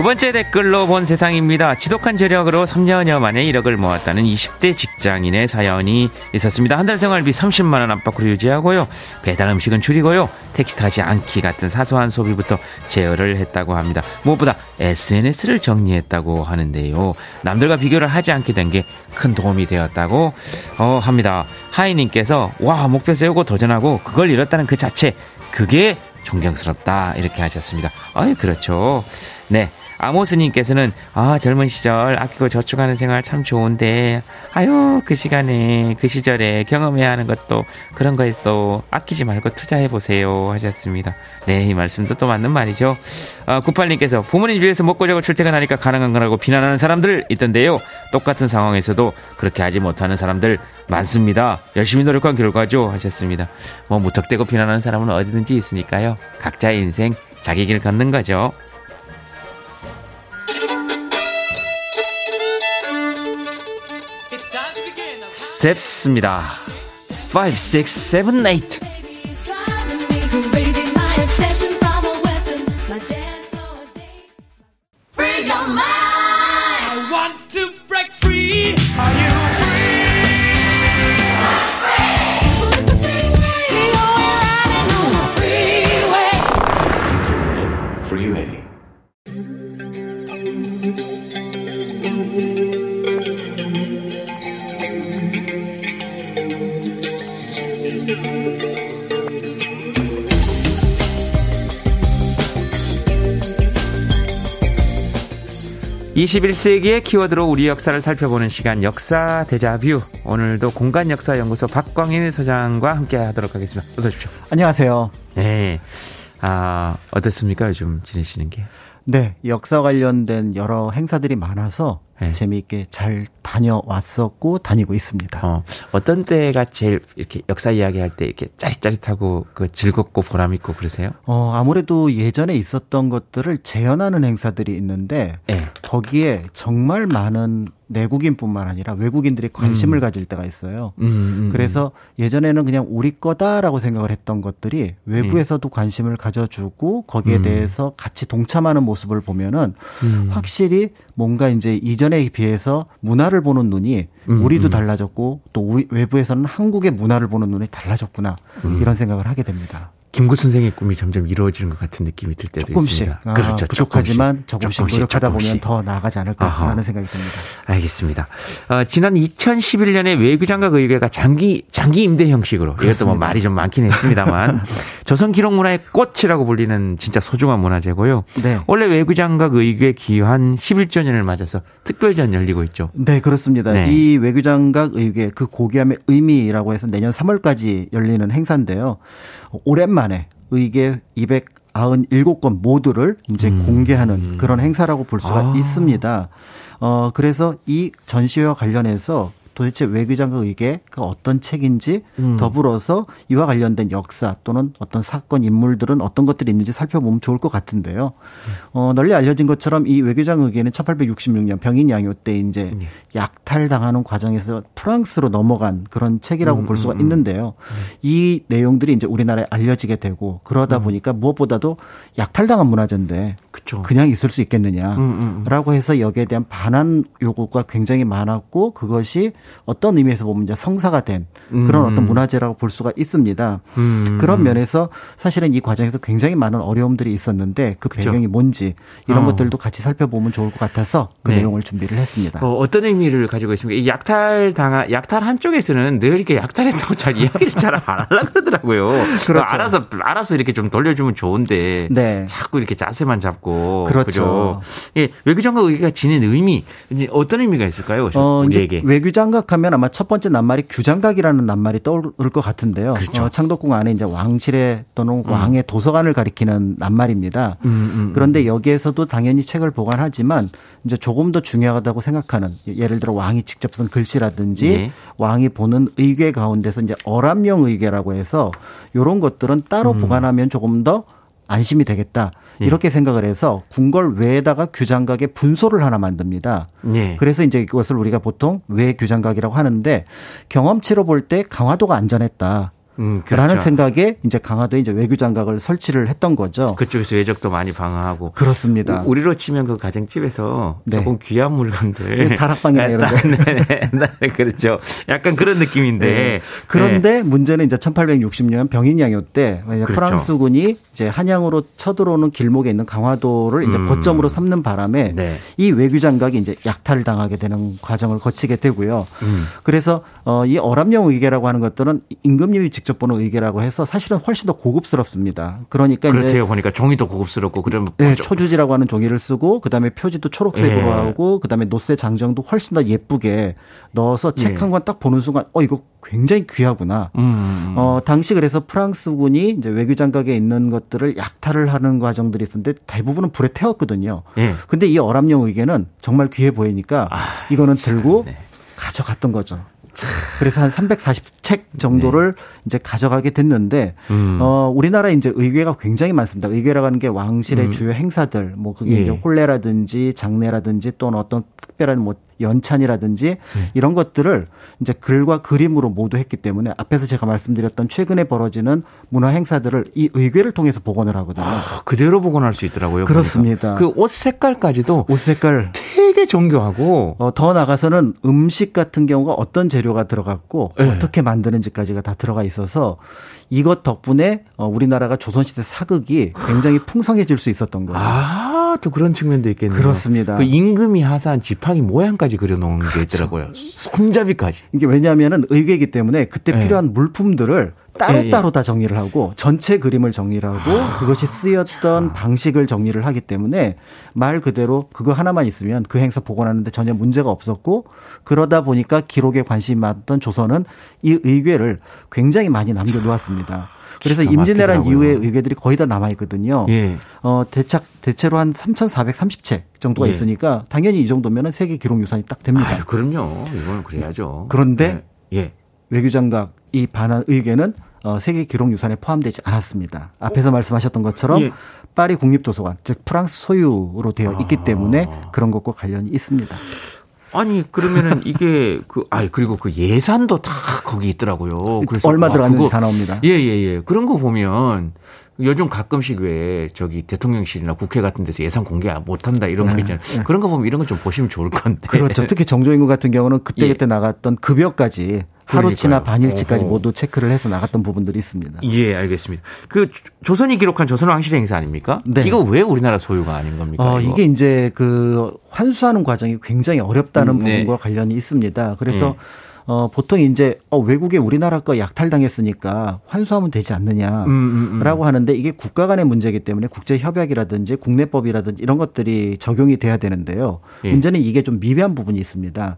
두 번째 댓글로 본 세상입니다. 지독한 저력으로 3년여 만에 1억을 모았다는 20대 직장인의 사연이 있었습니다. 한 달 생활비 30만 원 안팎으로 유지하고요. 배달 음식은 줄이고요. 택시 타지 않기 같은 사소한 소비부터 제어를 했다고 합니다. 무엇보다 SNS를 정리했다고 하는데요. 남들과 비교를 하지 않게 된 게 큰 도움이 되었다고 어, 합니다. 하이님께서 와 목표 세우고 도전하고 그걸 이뤘다는 그 자체 그게 존경스럽다 이렇게 하셨습니다. 아이 그렇죠. 네. 아모스님께서는 아 젊은 시절 아끼고 저축하는 생활 참 좋은데 아유 그 시간에 그 시절에 경험해야 하는 것도 그런 거에서도 아끼지 말고 투자해 보세요 하셨습니다. 네 이 말씀도 또 맞는 말이죠. 아, 98님께서 부모님 위해서 먹고 자고 출퇴근하니까 가능한 거라고 비난하는 사람들 있던데요. 똑같은 상황에서도 그렇게 하지 못하는 사람들 많습니다. 열심히 노력한 결과죠 하셨습니다. 뭐 무턱대고 비난하는 사람은 어디든지 있으니까요. 각자의 인생 자기 길 걷는 거죠. 스텝스입니다. 5, 6, 7, 8. 21세기의 키워드로 우리 역사를 살펴보는 시간 역사 대자뷰 오늘도 공간역사연구소 박광일 소장과 함께 하도록 하겠습니다. 어서 오십시오. 안녕하세요. 네. 아, 어떻습니까? 요즘 지내시는 게? 네, 역사 관련된 여러 행사들이 많아서 네. 재미있게 잘 다녀왔었고 다니고 있습니다. 어, 어떤 때가 제일 이렇게 역사 이야기할 때 이렇게 짜릿짜릿하고 그 즐겁고 보람 있고 그러세요? 어, 아무래도 예전에 있었던 것들을 재현하는 행사들이 있는데 예. 거기에 정말 많은 내국인뿐만 아니라 외국인들이 관심을 가질 때가 있어요. 음, 음, 그래서 예전에는 그냥 우리 거다라고 생각을 했던 것들이 외부에서도 관심을 가져주고 거기에 음. 대해서 같이 동참하는 모습을 보면은 음. 확실히 뭔가 이제 이전에 비해서 문화를 보는 눈이 음, 우리도 음. 달라졌고 또 우리 외부에서는 한국의 문화를 보는 눈이 달라졌구나 음. 이런 생각을 하게 됩니다. 김구 선생의 꿈이 점점 이루어지는 것 같은 느낌이 들 때도 조금씩 있습니다. 아, 그렇죠. 부족하지만 조금씩, 조금씩, 노력하다 조금씩. 보면 더 나아가지 않을까라는 아하. 생각이 듭니다. 알겠습니다. 어, 지난 2011년에 외교장각 의회가 장기 장기 임대 형식으로 이것도 뭐. 말이 좀 많긴 했습니다만 조선 기록 문화의 꽃이라고 불리는 진짜 소중한 문화재고요. 네. 원래 외교장각 의회 기한 11조년을 맞아서 특별전 열리고 있죠. 네, 그렇습니다. 네. 이 외교장각 의회 그 고귀함의 의미라고 해서 내년 3월까지 열리는 행사인데요. 오랜만에 의계 297건 모두를 이제 공개하는 그런 행사라고 볼 수가 음. 아. 있습니다. 어, 그래서 이 전시회와 관련해서 도대체 외교장각 의계가 어떤 책인지 음. 더불어서 이와 관련된 역사 또는 어떤 사건 인물들은 어떤 것들이 있는지 살펴보면 좋을 것 같은데요. 어, 널리 알려진 것처럼 이 외교장 의계는 1866년 병인 양요 때 이제 네. 약탈당하는 과정에서 프랑스로 넘어간 그런 책이라고 음, 볼 수가 음, 음. 있는데요. 이 내용들이 이제 우리나라에 알려지게 되고 그러다 음. 보니까 무엇보다도 약탈당한 문화재인데 그렇죠. 그냥 있을 수 있겠느냐라고 음, 음, 해서 여기에 대한 반한 요구가 굉장히 많았고 그것이 어떤 의미에서 보면 이제 성사가 된 그런 음. 어떤 문화재라고 볼 수가 있습니다. 음. 그런 면에서 사실은 이 과정에서 굉장히 많은 어려움들이 있었는데 그. 배경이 뭔지 이런 어. 것들도 같이 살펴보면 좋을 것 같아서 그 네. 내용을 준비를 했습니다. 어, 어떤 의미를 가지고 있습니까? 이 약탈 당한 약탈 한쪽에서는 늘 이렇게 약탈했다고 잘 이야기를 잘 안 하려 그러더라고요. 그렇죠. 알아서 알아서 이렇게 좀 돌려주면 좋은데 네. 자꾸 이렇게 자세만 잡고 잡고. 그렇죠. 그죠? 예, 외교장관 의계가 지닌 의미, 이제 어떤 의미가 있을까요? 어, 우리에게. 외교장각 하면 아마 첫 번째 낱말이 규장각이라는 낱말이 떠오를 것 같은데요. 그렇죠. 어, 창덕궁 안에 이제 왕실의 또는 음. 왕의 도서관을 가리키는 낱말입니다. 그런데 여기에서도 당연히 책을 보관하지만 이제 조금 더 중요하다고 생각하는 예를 들어 왕이 직접 쓴 글씨라든지 예. 왕이 보는 의궤 가운데서 이제 어람용 의궤라고 해서 이런 것들은 따로 음. 보관하면 조금 더 안심이 되겠다. 예. 이렇게 생각을 해서 궁궐 외에다가 규장각의 분소를 하나 만듭니다. 예. 그래서 이제 이것을 우리가 보통 외 규장각이라고 하는데 경험치로 볼 때 강화도가 안전했다. 음, 라는 그렇죠. 생각에 이제 강화도에 이제 외교장각을 설치를 했던 거죠. 그쪽에서 외적도 많이 방어하고. 그렇습니다. 우- 우리로 치면 그 가정집에서 네. 조금 귀한 물건들. 그 다락방이나 이런 거. 네, 네, 그렇죠. 약간 그런 느낌인데. 네. 그런데 문제는 이제 1860년 병인양요 때 그렇죠. 프랑스군이 이제 한양으로 쳐들어오는 길목에 있는 강화도를 이제 음. 거점으로 삼는 바람에 네. 이 외교장각이 이제 약탈을 당하게 되는 과정을 거치게 되고요. 음. 그래서 어, 이 어람용 의계라고 하는 것들은 임금님이 직접 보는 의계라고 해서 사실은 훨씬 더 고급스럽습니다. 그러니까 그렇대요. 보니까 종이도 고급스럽고 그러면 네, 좀- 초주지라고 하는 종이를 쓰고 그다음에 표지도 초록색으로 예. 하고 그다음에 노쇠 장정도 훨씬 더 예쁘게 넣어서 책 예. 한권 딱 보는 순간 어 이거 굉장히 귀하구나. 음. 어 당시 그래서 프랑스군이 이제 외교 장각에 있는 것들을 약탈을 하는 과정들이 있었는데 대부분은 불에 태웠거든요. 예. 근데 이 어람용 의계는 정말 귀해 보이니까 아, 이거는 들고 네. 가져갔던 거죠. 그래서 한 340책 정도를 이제 가져가게 됐는데 네. 음. 어 우리나라 이제 의궤가 굉장히 많습니다. 의궤라고 하는 게 왕실의 주요 행사들 뭐 그게 예. 이제 혼례라든지 장례라든지 또는 어떤 특별한 뭐 연찬이라든지 네. 이런 것들을 이제 글과 그림으로 모두 했기 때문에 앞에서 제가 말씀드렸던 최근에 벌어지는 문화 행사들을 이 의궤를 통해서 복원을 하거든요. 그대로 복원할 수 있더라고요. 그렇습니다. 그 옷 색깔까지도 옷 색깔 되게 정교하고 어, 더 나가서는 음식 같은 경우가 어떤 재료가 들어갔고 네. 어떻게 만드는지까지가 다 들어가 있어서 이것 덕분에 어, 우리나라가 조선시대 사극이 굉장히 풍성해질 수 있었던 거죠. 아, 또 그런 측면도 있겠네요. 그렇습니다. 그 임금이 하사한 지팡이 모양까지 그려놓은 게 그렇죠. 있더라고요. 손잡이까지. 이게 왜냐하면은 의궤이기 때문에 그때 네. 필요한 물품들을 따로따로 예, 예. 다 정리를 하고 전체 그림을 정리를 하고 그것이 쓰였던 방식을 정리를 하기 때문에 말 그대로 그거 하나만 있으면 그 행사 복원하는데 전혀 문제가 없었고 그러다 보니까 기록에 관심이 많던 조선은 이 의궤를 굉장히 많이 남겨놓았습니다. 그래서 기가 임진왜란. 이후에 의궤들이 거의 다 남아 있거든요. 예. 어, 대착, 대체로 한 3,430책 정도가 예. 있으니까 당연히 이 정도면은 세계 기록 유산이 딱 됩니다. 아유, 그럼요. 이거는 그래야죠. 그런데 네. 예. 외교장각 이 반환 의견은 어, 세계 기록 유산에 포함되지 않았습니다. 앞에서 말씀하셨던 것처럼 예. 파리 국립도서관 즉 프랑스 소유로 되어 있기 아. 때문에 그런 것과 관련이 있습니다. 아니 그러면은 이게 그아 그리고 그 예산도 다 거기 있더라고요. 그래서 얼마 와, 들어갔는지 다 나옵니다. 예예예 그런 거 보면 요즘 가끔씩 왜 저기 대통령실이나 국회 같은 데서 예산 공개 못 한다 이런 거 네, 있잖아요. 네. 그런 거 보면 이런 거 좀 보시면 좋을 건데. 그렇죠. 특히 정조임금 같은 경우는 그때 그때 나갔던 급여까지 하루치나. 반일치까지 어허. 모두 체크를 해서 나갔던 부분들이 있습니다. 예, 알겠습니다. 그 조- 조선이 기록한 조선 왕실 행사 아닙니까? 네. 이거 왜 우리나라 소유가 아닌 겁니까? 어? 이게 이제 그 환수하는 과정이 굉장히 어렵다는 음, 네. 부분과 관련이 있습니다. 그래서 네. 어, 보통 이제 어, 외국에 우리나라 거 약탈당했으니까 환수하면 되지 않느냐. 음, 음, 음. 라고 하는데 이게 국가 간의 문제이기 때문에 국제 협약이라든지 국내법이라든지 이런 것들이 적용이 돼야 되는데요. 예. 문제는 이게 좀 미비한 부분이 있습니다.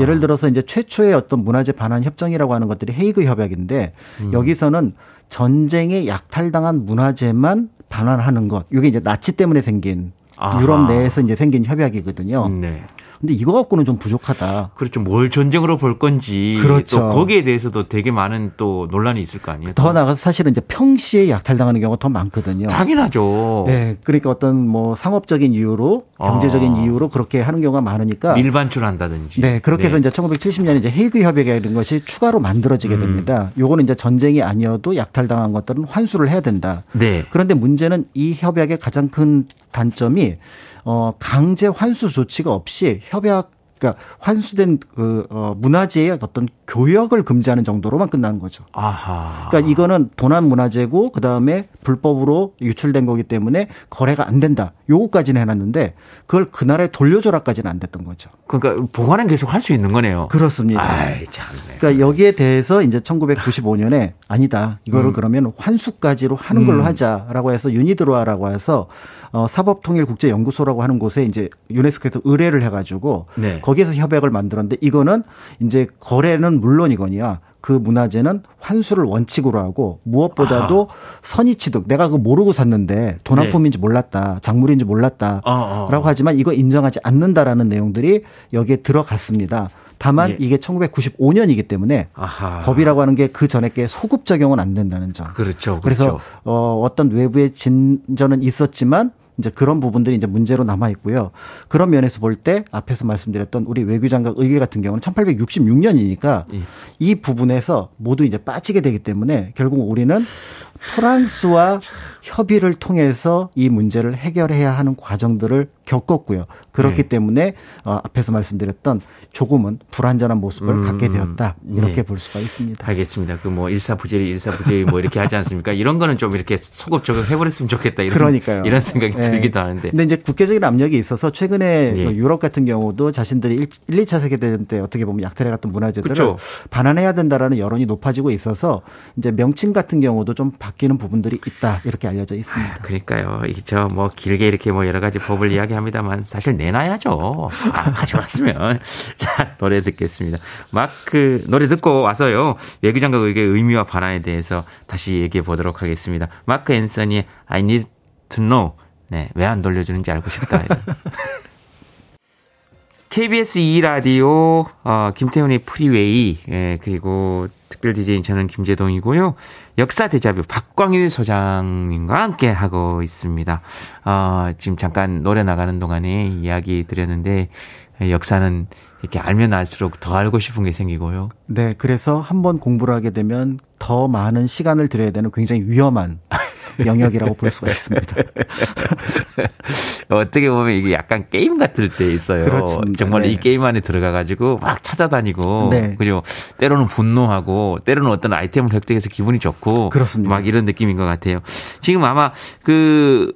예를 들어서 이제 최초의 어떤 문화재 반환 협정이라고 하는 것들이 헤이그 협약인데 음. 여기서는 전쟁에 약탈당한 문화재만 반환하는 것. 이게 이제 나치 때문에 생긴 아하. 유럽 내에서 이제 생긴 협약이거든요. 네. 근데 이거 갖고는 좀 부족하다. 그렇죠. 뭘 전쟁으로 볼 건지 그렇죠. 또 거기에 대해서도 되게 많은 또 논란이 있을 거 아니에요. 더 나가서 사실은 이제 평시에 약탈당하는 경우가 더 많거든요. 당연하죠. 네, 그러니까 어떤 뭐 상업적인 이유로 경제적인 아. 이유로 그렇게 하는 경우가 많으니까 밀반출한다든지. 네, 그렇게 해서 이제 1970년에 이제 헤이그 협약이라는 것이 추가로 음. 만들어지게 됩니다. 요거는 이제 전쟁이 아니어도 약탈당한 것들은 환수를 해야 된다. 네. 그런데 문제는 이 협약의 가장 큰 단점이 어 강제 환수 조치가 없이 협약 그러니까 환수된 그 어, 문화재의 어떤 교역을 금지하는 정도로만 끝나는 거죠. 아하. 그러니까 이거는 도난 문화재고 그 다음에 불법으로 유출된 거기 때문에 거래가 안 된다. 요거까지는 해놨는데 그걸 그 나라에 돌려줘라까지는 안 됐던 거죠. 그러니까 보관은 계속 할 수 있는 거네요. 그렇습니다. 아이 참네. 그러니까 여기에 대해서 이제 1995년에 아니다. 이거를 그러면 환수까지로 하는 걸로 음. 하자라고 해서 유니드로아라고 해서 어, 사법통일국제연구소라고 하는 곳에 이제 유네스코에서 의뢰를 해가지고 네. 거기에서 협약을 만들었는데 이거는 이제 거래는 물론이거니와 그 문화재는 환수를 원칙으로 하고 무엇보다도 선의 취득 내가 그거 모르고 샀는데 도난품인지 몰랐다 작물인지 몰랐다라고 네. 어, 어. 하지만 이거 인정하지 않는다라는 내용들이 여기에 들어갔습니다. 다만 예. 이게 1995년이기 때문에 아하. 법이라고 하는 게 그 전에 게 소급 적용은 안 된다는 점. 그렇죠. 그래서 그렇죠. 어, 어떤 외부의 진전은 있었지만 이제 그런 부분들이 이제 문제로 남아 있고요. 그런 면에서 볼 때 앞에서 말씀드렸던 우리 외교장관 의회 같은 경우는 1866년이니까 예. 이 부분에서 모두 이제 빠지게 되기 때문에 결국 우리는 프랑스와 협의를 통해서 이 문제를 해결해야 하는 과정들을 겪었고요. 그렇기 네. 때문에 어, 앞에서 말씀드렸던 조금은 불완전한 모습을 음, 갖게 되었다. 이렇게 네. 볼 수가 있습니다. 알겠습니다. 그 뭐 일사부재리 일사부재리 뭐 이렇게 하지 않습니까? 이런 거는 좀 이렇게 소급 적용해버렸으면 좋겠다. 이런, 그러니까요. 이런 생각이 예. 들기도 하는데. 근데 이제 국제적인 압력이 있어서 최근에 예. 뭐 유럽 같은 경우도 자신들이 1, 2차 세계대전 때 어떻게 보면 약탈해 갔던 문화재들을 그쵸. 반환해야 된다라는 여론이 높아지고 있어서 이제 명칭 같은 경우도 좀 바뀌는 부분들이 있다. 이렇게 알려져 있습니다. 그러니까요. 이저 뭐 길게 이렇게 뭐 여러 가지 법을 이야기합니다만 사실 내놔야죠. 아, 말으면 자 노래 듣겠습니다. 마크 노래 듣고 와서요 외규장각 의궤 의미와 반환에 대해서 다시 얘기해 보도록 하겠습니다. 마크 앤서니의 I Need to Know 네 왜 안 돌려주는지 알고 싶다. KBS 2라디오, 어, 김태훈의 프리웨이, 예, 그리고 특별 DJ인 저는 김제동이고요. 역사 대자뷰 박광일 소장님과 함께 하고 있습니다. 어, 지금 잠깐 노래 나가는 동안에 이야기 드렸는데, 예, 역사는 이렇게 알면 알수록 더 알고 싶은 게 생기고요. 네, 그래서 한번 공부를 하게 되면 더 많은 시간을 들여야 되는 굉장히 위험한 영역이라고 볼 수가 있습니다. 어떻게 보면 이게 약간 게임 같을 때 있어요. 그렇습니다. 정말 네. 이 게임 안에 들어가가지고 막 찾아다니고, 네. 그리고 때로는 분노하고, 때로는 어떤 아이템을 획득해서 기분이 좋고, 그렇습니다. 막 이런 느낌인 것 같아요. 지금 아마 그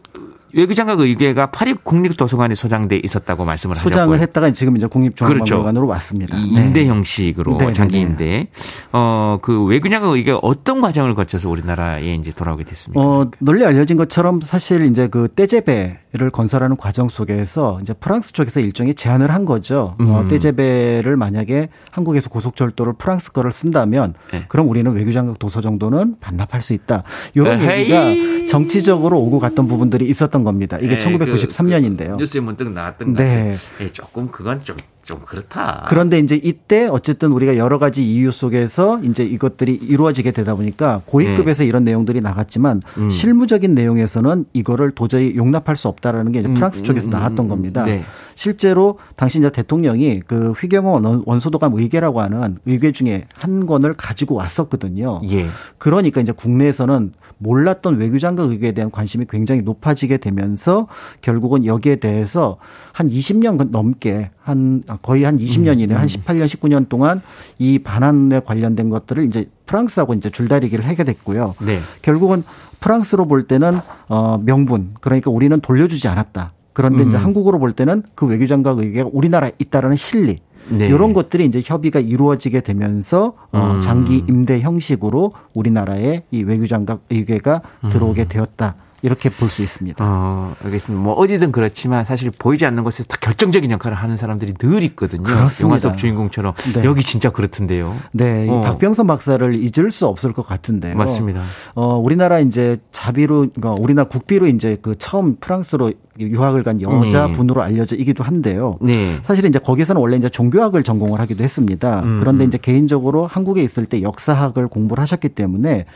외교장관 의궤가 파리 국립도서관에 소장돼 있었다고 말씀을 소장을 하셨고요. 했다가 지금 이제 국립중앙박물관으로 왔습니다. 이 네. 임대 형식으로 네, 네, 장기 네. 임대. 어, 그 외교장관 의궤가 어떤 과정을 거쳐서 우리나라에 이제 돌아오게 됐습니까? 어, 널리 알려진 것처럼 사실 이제 그 떼제베를 건설하는 과정 속에서 이제 프랑스 쪽에서 일종의 제안을 한 거죠. 어, 음. 떼제베를 만약에 한국에서 고속철도를 프랑스 거를 쓴다면 네. 그럼 우리는 외교장각 도서 정도는 반납할 수 있다. 이런 에헤이. 얘기가 정치적으로 오고 갔던 부분들이 있었던 겁니다. 이게 네, 그- 1993년인데요. 그 뉴스에 문득 나왔던 것 네. 예, 조금 그건 좀, 좀 그렇다. 그런데 이제 이때 어쨌든 우리가 여러 가지 이유 속에서 이제 이것들이 이루어지게 되다 보니까 고위급에서 이런 내용들이 나갔지만 네. 음. 실무적인 내용에서는 이거를 도저히 용납할 수 없다라는 게 이제 프랑스 음, 쪽에서 음, 나왔던 음, 겁니다. 네. 실제로 당시 이제 대통령이 그 휘경호 원- 원소도감 의궤라고 하는 의궤 중에 한 권을 가지고 왔었거든요. 예. 그러니까 이제 국내에서는 몰랐던 외교장관 의궤에 대한 관심이 굉장히 높아지게 되면서 결국은 여기에 대해서 한 20년 넘게 한 거의 한 20년이네요. 한 18년, 19년 동안 이 반환에 관련된 것들을 이제 프랑스하고 이제 줄다리기를 하게 됐고요. 네. 결국은 프랑스로 볼 때는 어 명분 그러니까 우리는 돌려주지 않았다. 그런데 이제 음. 한국으로 볼 때는 그 외교장관 의궤가 우리나라에 있다라는 실리 네. 이런 것들이 이제 협의가 이루어지게 되면서 어, 음. 장기 임대 형식으로 우리나라에 이 외교장관 의궤가 들어오게 되었다. 이렇게 볼 수 있습니다. 어, 알겠습니다. 뭐 어디든 그렇지만 사실 보이지 않는 곳에서 다 결정적인 역할을 하는 사람들이 늘 있거든요. 그렇습니다. 영화 속 주인공처럼 네. 여기 진짜 그렇던데요. 네, 이 어. 박병선 박사를 잊을 수 없을 것 같은데요. 맞습니다. 어, 우리나라 이제 자비로, 그러니까 우리나라 국비로 이제 그 처음 프랑스로 유학을 간 여자분으로 알려져이기도 한데요. 네. 사실 이제 거기서는 원래 이제 종교학을 전공을 하기도 했습니다. 음, 그런데 음. 이제 개인적으로 한국에 있을 때 역사학을 공부를 하셨기 때문에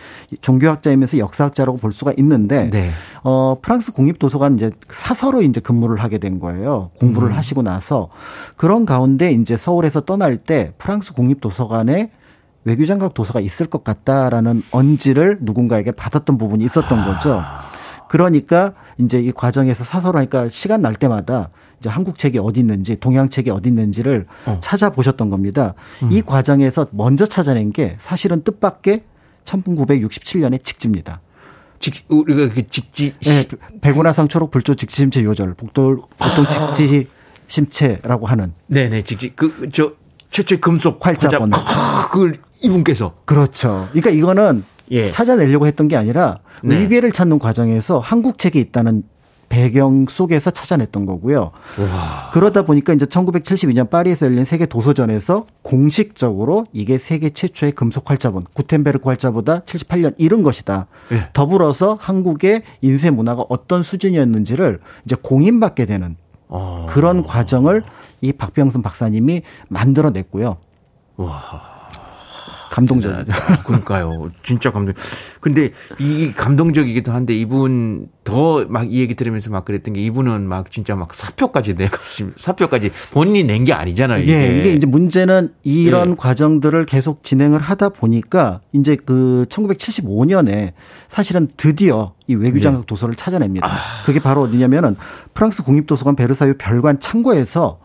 종교학자이면서 역사학자라고 볼 수가 있는데 네. 어, 프랑스 국립도서관 이제 사서로 이제 근무를 하게 된 거예요. 공부를 음. 하시고 나서 그런 가운데 이제 서울에서 떠날 때 프랑스 국립도서관에 외교장각 도서가 있을 것 같다라는 언지를 누군가에게 받았던 부분이 있었던 거죠. 그러니까 이제 이 과정에서 사서로 하니까 시간 날 때마다 이제 한국 책이 어디 있는지 동양 책이 어디 있는지를 어. 찾아보셨던 겁니다. 음. 이 과정에서 먼저 찾아낸 게 사실은 뜻밖의 1967년의 직지입니다. 직, 우리가 그 직지. 네, 백운하상 초록 불조 직지심체 요절, 복돌 보통 직지 심체라고 하는 네네, 직지. 그, 저, 최초의 금속 활자본. 활자- 그걸 이분께서. 그렇죠. 그러니까 이거는 예. 찾아내려고 했던 게 아니라 네. 의궤를 찾는 과정에서 한국 책이 있다는 배경 속에서 찾아냈던 거고요. 그러다 보니까 이제 1972년 파리에서 열린 세계 도서전에서 공식적으로 이게 세계 최초의 금속 활자본 구텐베르크 활자보다 78년 이른 것이다. 예. 더불어서 한국의 인쇄 문화가 어떤 수준이었는지를 이제 공인받게 되는 어. 그런 과정을 이 박병선 박사님이 만들어냈고요. 감동적이죠. 아, 그러니까요. 진짜 감동. 근데 이 감동적이기도 한데 이분 더 막 이 얘기 들으면서 막 그랬던 게 이분은 막 진짜 막 사표까지 내가 사표까지 본인이 낸 게 아니잖아요. 이게. 예, 이게 이제 문제는 이런 예. 과정들을 계속 진행을 하다 보니까 이제 그 1975년에 사실은 드디어 이 외교장학 도서를 찾아냅니다. 그게 바로 어디냐면은 프랑스 국립도서관 베르사유 별관 창고에서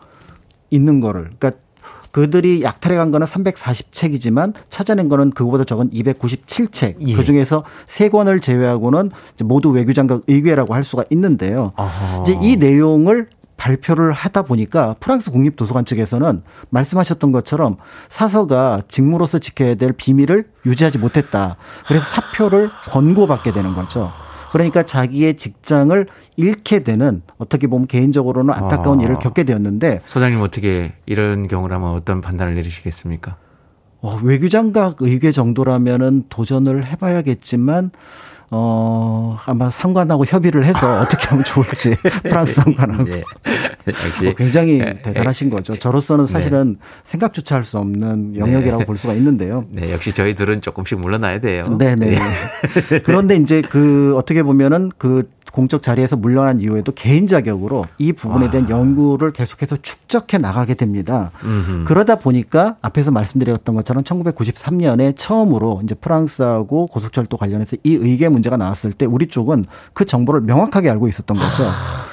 있는 거를 그러니까 그들이 약탈해 간 거는 340책이지만 찾아낸 거는 그거보다 적은 297책. 예. 그 중에서 세 권을 제외하고는 모두 외교장관 의궤라고 할 수가 있는데요. 아하. 이제 이 내용을 발표를 하다 보니까 프랑스 국립도서관 측에서는 말씀하셨던 것처럼 사서가 직무로서 지켜야 될 비밀을 유지하지 못했다. 그래서 사표를 권고받게 되는 거죠. 그러니까 자기의 직장을 잃게 되는 어떻게 보면 개인적으로는 안타까운 아. 일을 겪게 되었는데 소장님 어떻게 이런 경우라면 어떤 판단을 내리시겠습니까? 어, 외교장각 의궤 정도라면은 도전을 해봐야겠지만 어 아마 상관하고 협의를 해서 어떻게 하면 좋을지 프랑스 상관하고 예. 역시 어, 굉장히 예, 대단하신 거죠. 저로서는 사실은 생각조차 할 수 없는 영역이라고 볼 수가 있는데요. 네, 역시 저희 둘은 조금씩 물러나야 돼요. 네네. 예. 그런데 이제 그 어떻게 보면은 그 공적 자리에서 물러난 이후에도 개인 자격으로 이 부분에 대한 연구를 계속해서 축적해 나가게 됩니다. 음흠. 그러다 보니까 앞에서 말씀드렸던 것처럼 1993년에 처음으로 이제 프랑스하고 고속철도 관련해서 이 의계 문제가 나왔을 때 우리 쪽은 그 정보를 명확하게 알고 있었던 거죠.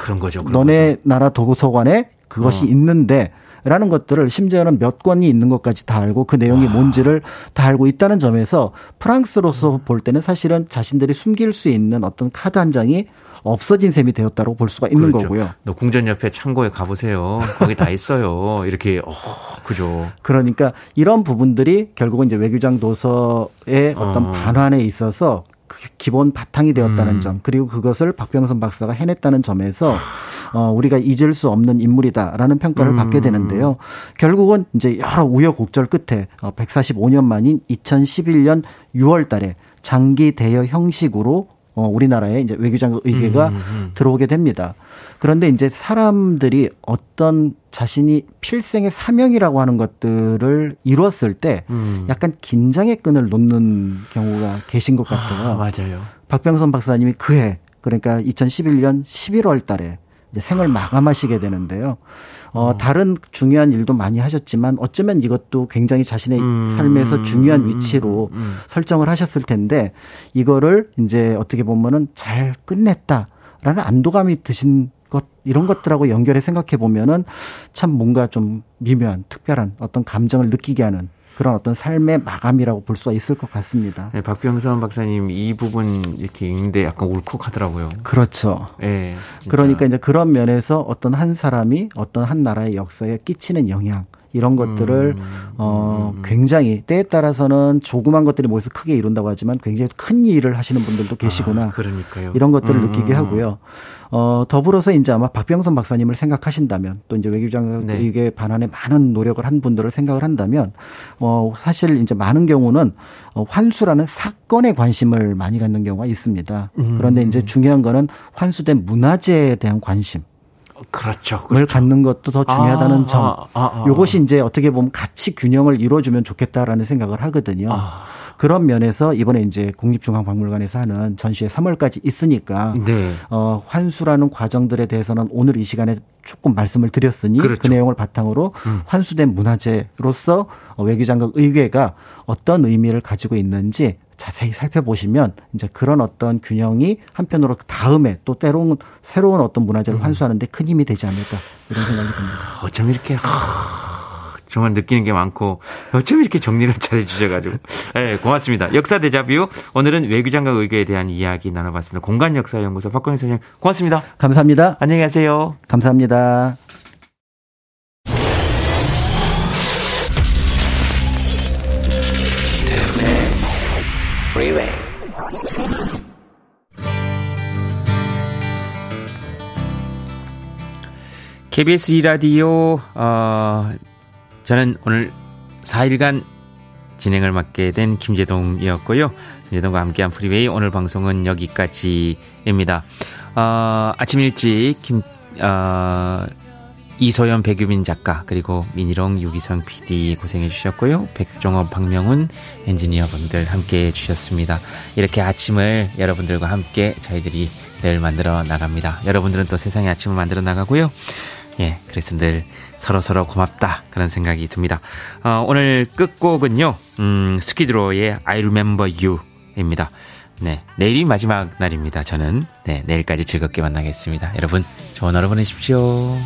그런 거죠. 그런 너네 나라 도서관에 그것이 있는데 라는 것들을 심지어는 몇 권이 있는 것까지 다 알고 그 내용이 뭔지를 다 알고 있다는 점에서 프랑스로서 볼 때는 사실은 자신들이 숨길 수 있는 어떤 카드 한 장이 없어진 셈이 되었다고 볼 수가 있는 그렇죠. 거고요. 너 궁전 옆에 창고에 가보세요. 거기 다 있어요. 이렇게, 어, 그죠. 그러니까 이런 부분들이 결국은 이제 외교장 도서의 어떤 어. 반환에 있어서 그 기본 바탕이 되었다는 음. 점 그리고 그것을 박병선 박사가 해냈다는 점에서 어 우리가 잊을 수 없는 인물이다라는 평가를 음. 받게 되는데요. 결국은 이제 여러 우여곡절 끝에 어 145년 만인 2011년 6월 달에 장기 대여 형식으로 어 우리나라에 이제 외교장 의계가 음, 들어오게 됩니다. 그런데 이제 사람들이 어떤 자신이 필생의 사명이라고 하는 것들을 이루었을 때 음. 약간 긴장의 끈을 놓는 경우가 계신 것 아, 같아요. 맞아요. 박병선 박사님이 그해 그러니까 2011년 11월 달에 이제 생을 마감하시게 되는데요. 어, 다른 중요한 일도 많이 하셨지만 어쩌면 이것도 굉장히 자신의 음, 삶에서 중요한 음, 위치로 음, 음. 설정을 하셨을 텐데 이거를 이제 어떻게 보면은 잘 끝냈다라는 안도감이 드신 것 이런 것들하고 연결해 생각해 보면은 참 뭔가 좀 미묘한 특별한 어떤 감정을 느끼게 하는 그런 어떤 삶의 마감이라고 볼 수가 있을 것 같습니다. 네, 박병선 박사님 이 부분 이렇게 읽는데 약간 울컥하더라고요. 그렇죠. 예. 진짜. 그러니까 이제 그런 면에서 어떤 한 사람이 어떤 한 나라의 역사에 끼치는 영향 이런 것들을 음, 어 음, 음. 굉장히 때에 따라서는 조그만 것들이 모여서 크게 이룬다고 하지만 굉장히 큰 일을 하시는 분들도 계시구나. 아, 그러니까요. 이런 것들을 음, 느끼게 하고요. 어, 더불어서 이제 아마 박병선 박사님을 생각하신다면 또 이제 외교장 네. 이게 반환에 많은 노력을 한 분들을 생각을 한다면 어, 사실 이제 많은 경우는 어, 환수라는 사건에 관심을 많이 갖는 경우가 있습니다. 음. 그런데 이제 중요한 거는 환수된 문화재에 대한 관심. 그렇죠. 을 그렇죠. 갖는 것도 더 중요하다는 아, 점. 아, 아, 아. 요것이 이제 어떻게 보면 같이 균형을 이루어주면 좋겠다라는 생각을 하거든요. 아. 그런 면에서 이번에 이제 국립중앙박물관에서 하는 전시회 3월까지 있으니까 네. 어, 환수라는 과정들에 대해서는 오늘 이 시간에 조금 말씀을 드렸으니 그 그렇죠. 내용을 바탕으로 환수된 문화재로서 어, 외교장관 의궤가 어떤 의미를 가지고 있는지 자세히 살펴보시면 이제 그런 어떤 균형이 한편으로 다음에 또 때로운 새로운 어떤 문화재를 환수하는데 큰 힘이 되지 않을까 이런 생각이 듭니다. 어쩜 이렇게 하, 정말 느끼는 게 많고 어쩜 이렇게 정리를 잘 해주셔가지고 네, 고맙습니다. 역사 대자뷰 오늘은 외교장관 의궤에 대한 이야기 나눠봤습니다. 공간역사연구소 박건희 선생님 고맙습니다. 감사합니다. 안녕히 가세요. 감사합니다. KBS 2라디오, 어, 저는 오늘 4일간 진행을 맡게 된 김재동이었고요. 김제동과 함께한 프리웨이 오늘 방송은 여기까지입니다. 어, 아침 일찍 김, 어, 이소연 백유민 작가 그리고 민희롱 유기성 PD 고생해 주셨고요. 백종업 박명훈 엔지니어분들 함께 해 주셨습니다. 이렇게 아침을 여러분들과 함께 저희들이 늘 만들어 나갑니다. 여러분들은 또 세상의 아침을 만들어 나가고요. 예, 그래서 늘 서로서로 고맙다 그런 생각이 듭니다. 어, 오늘 끝곡은요. 음, 스키드로의 I Remember You입니다. 네, 내일이 마지막 날입니다. 저는 네, 내일까지 즐겁게 만나겠습니다. 여러분 좋은 하루 보내십시오.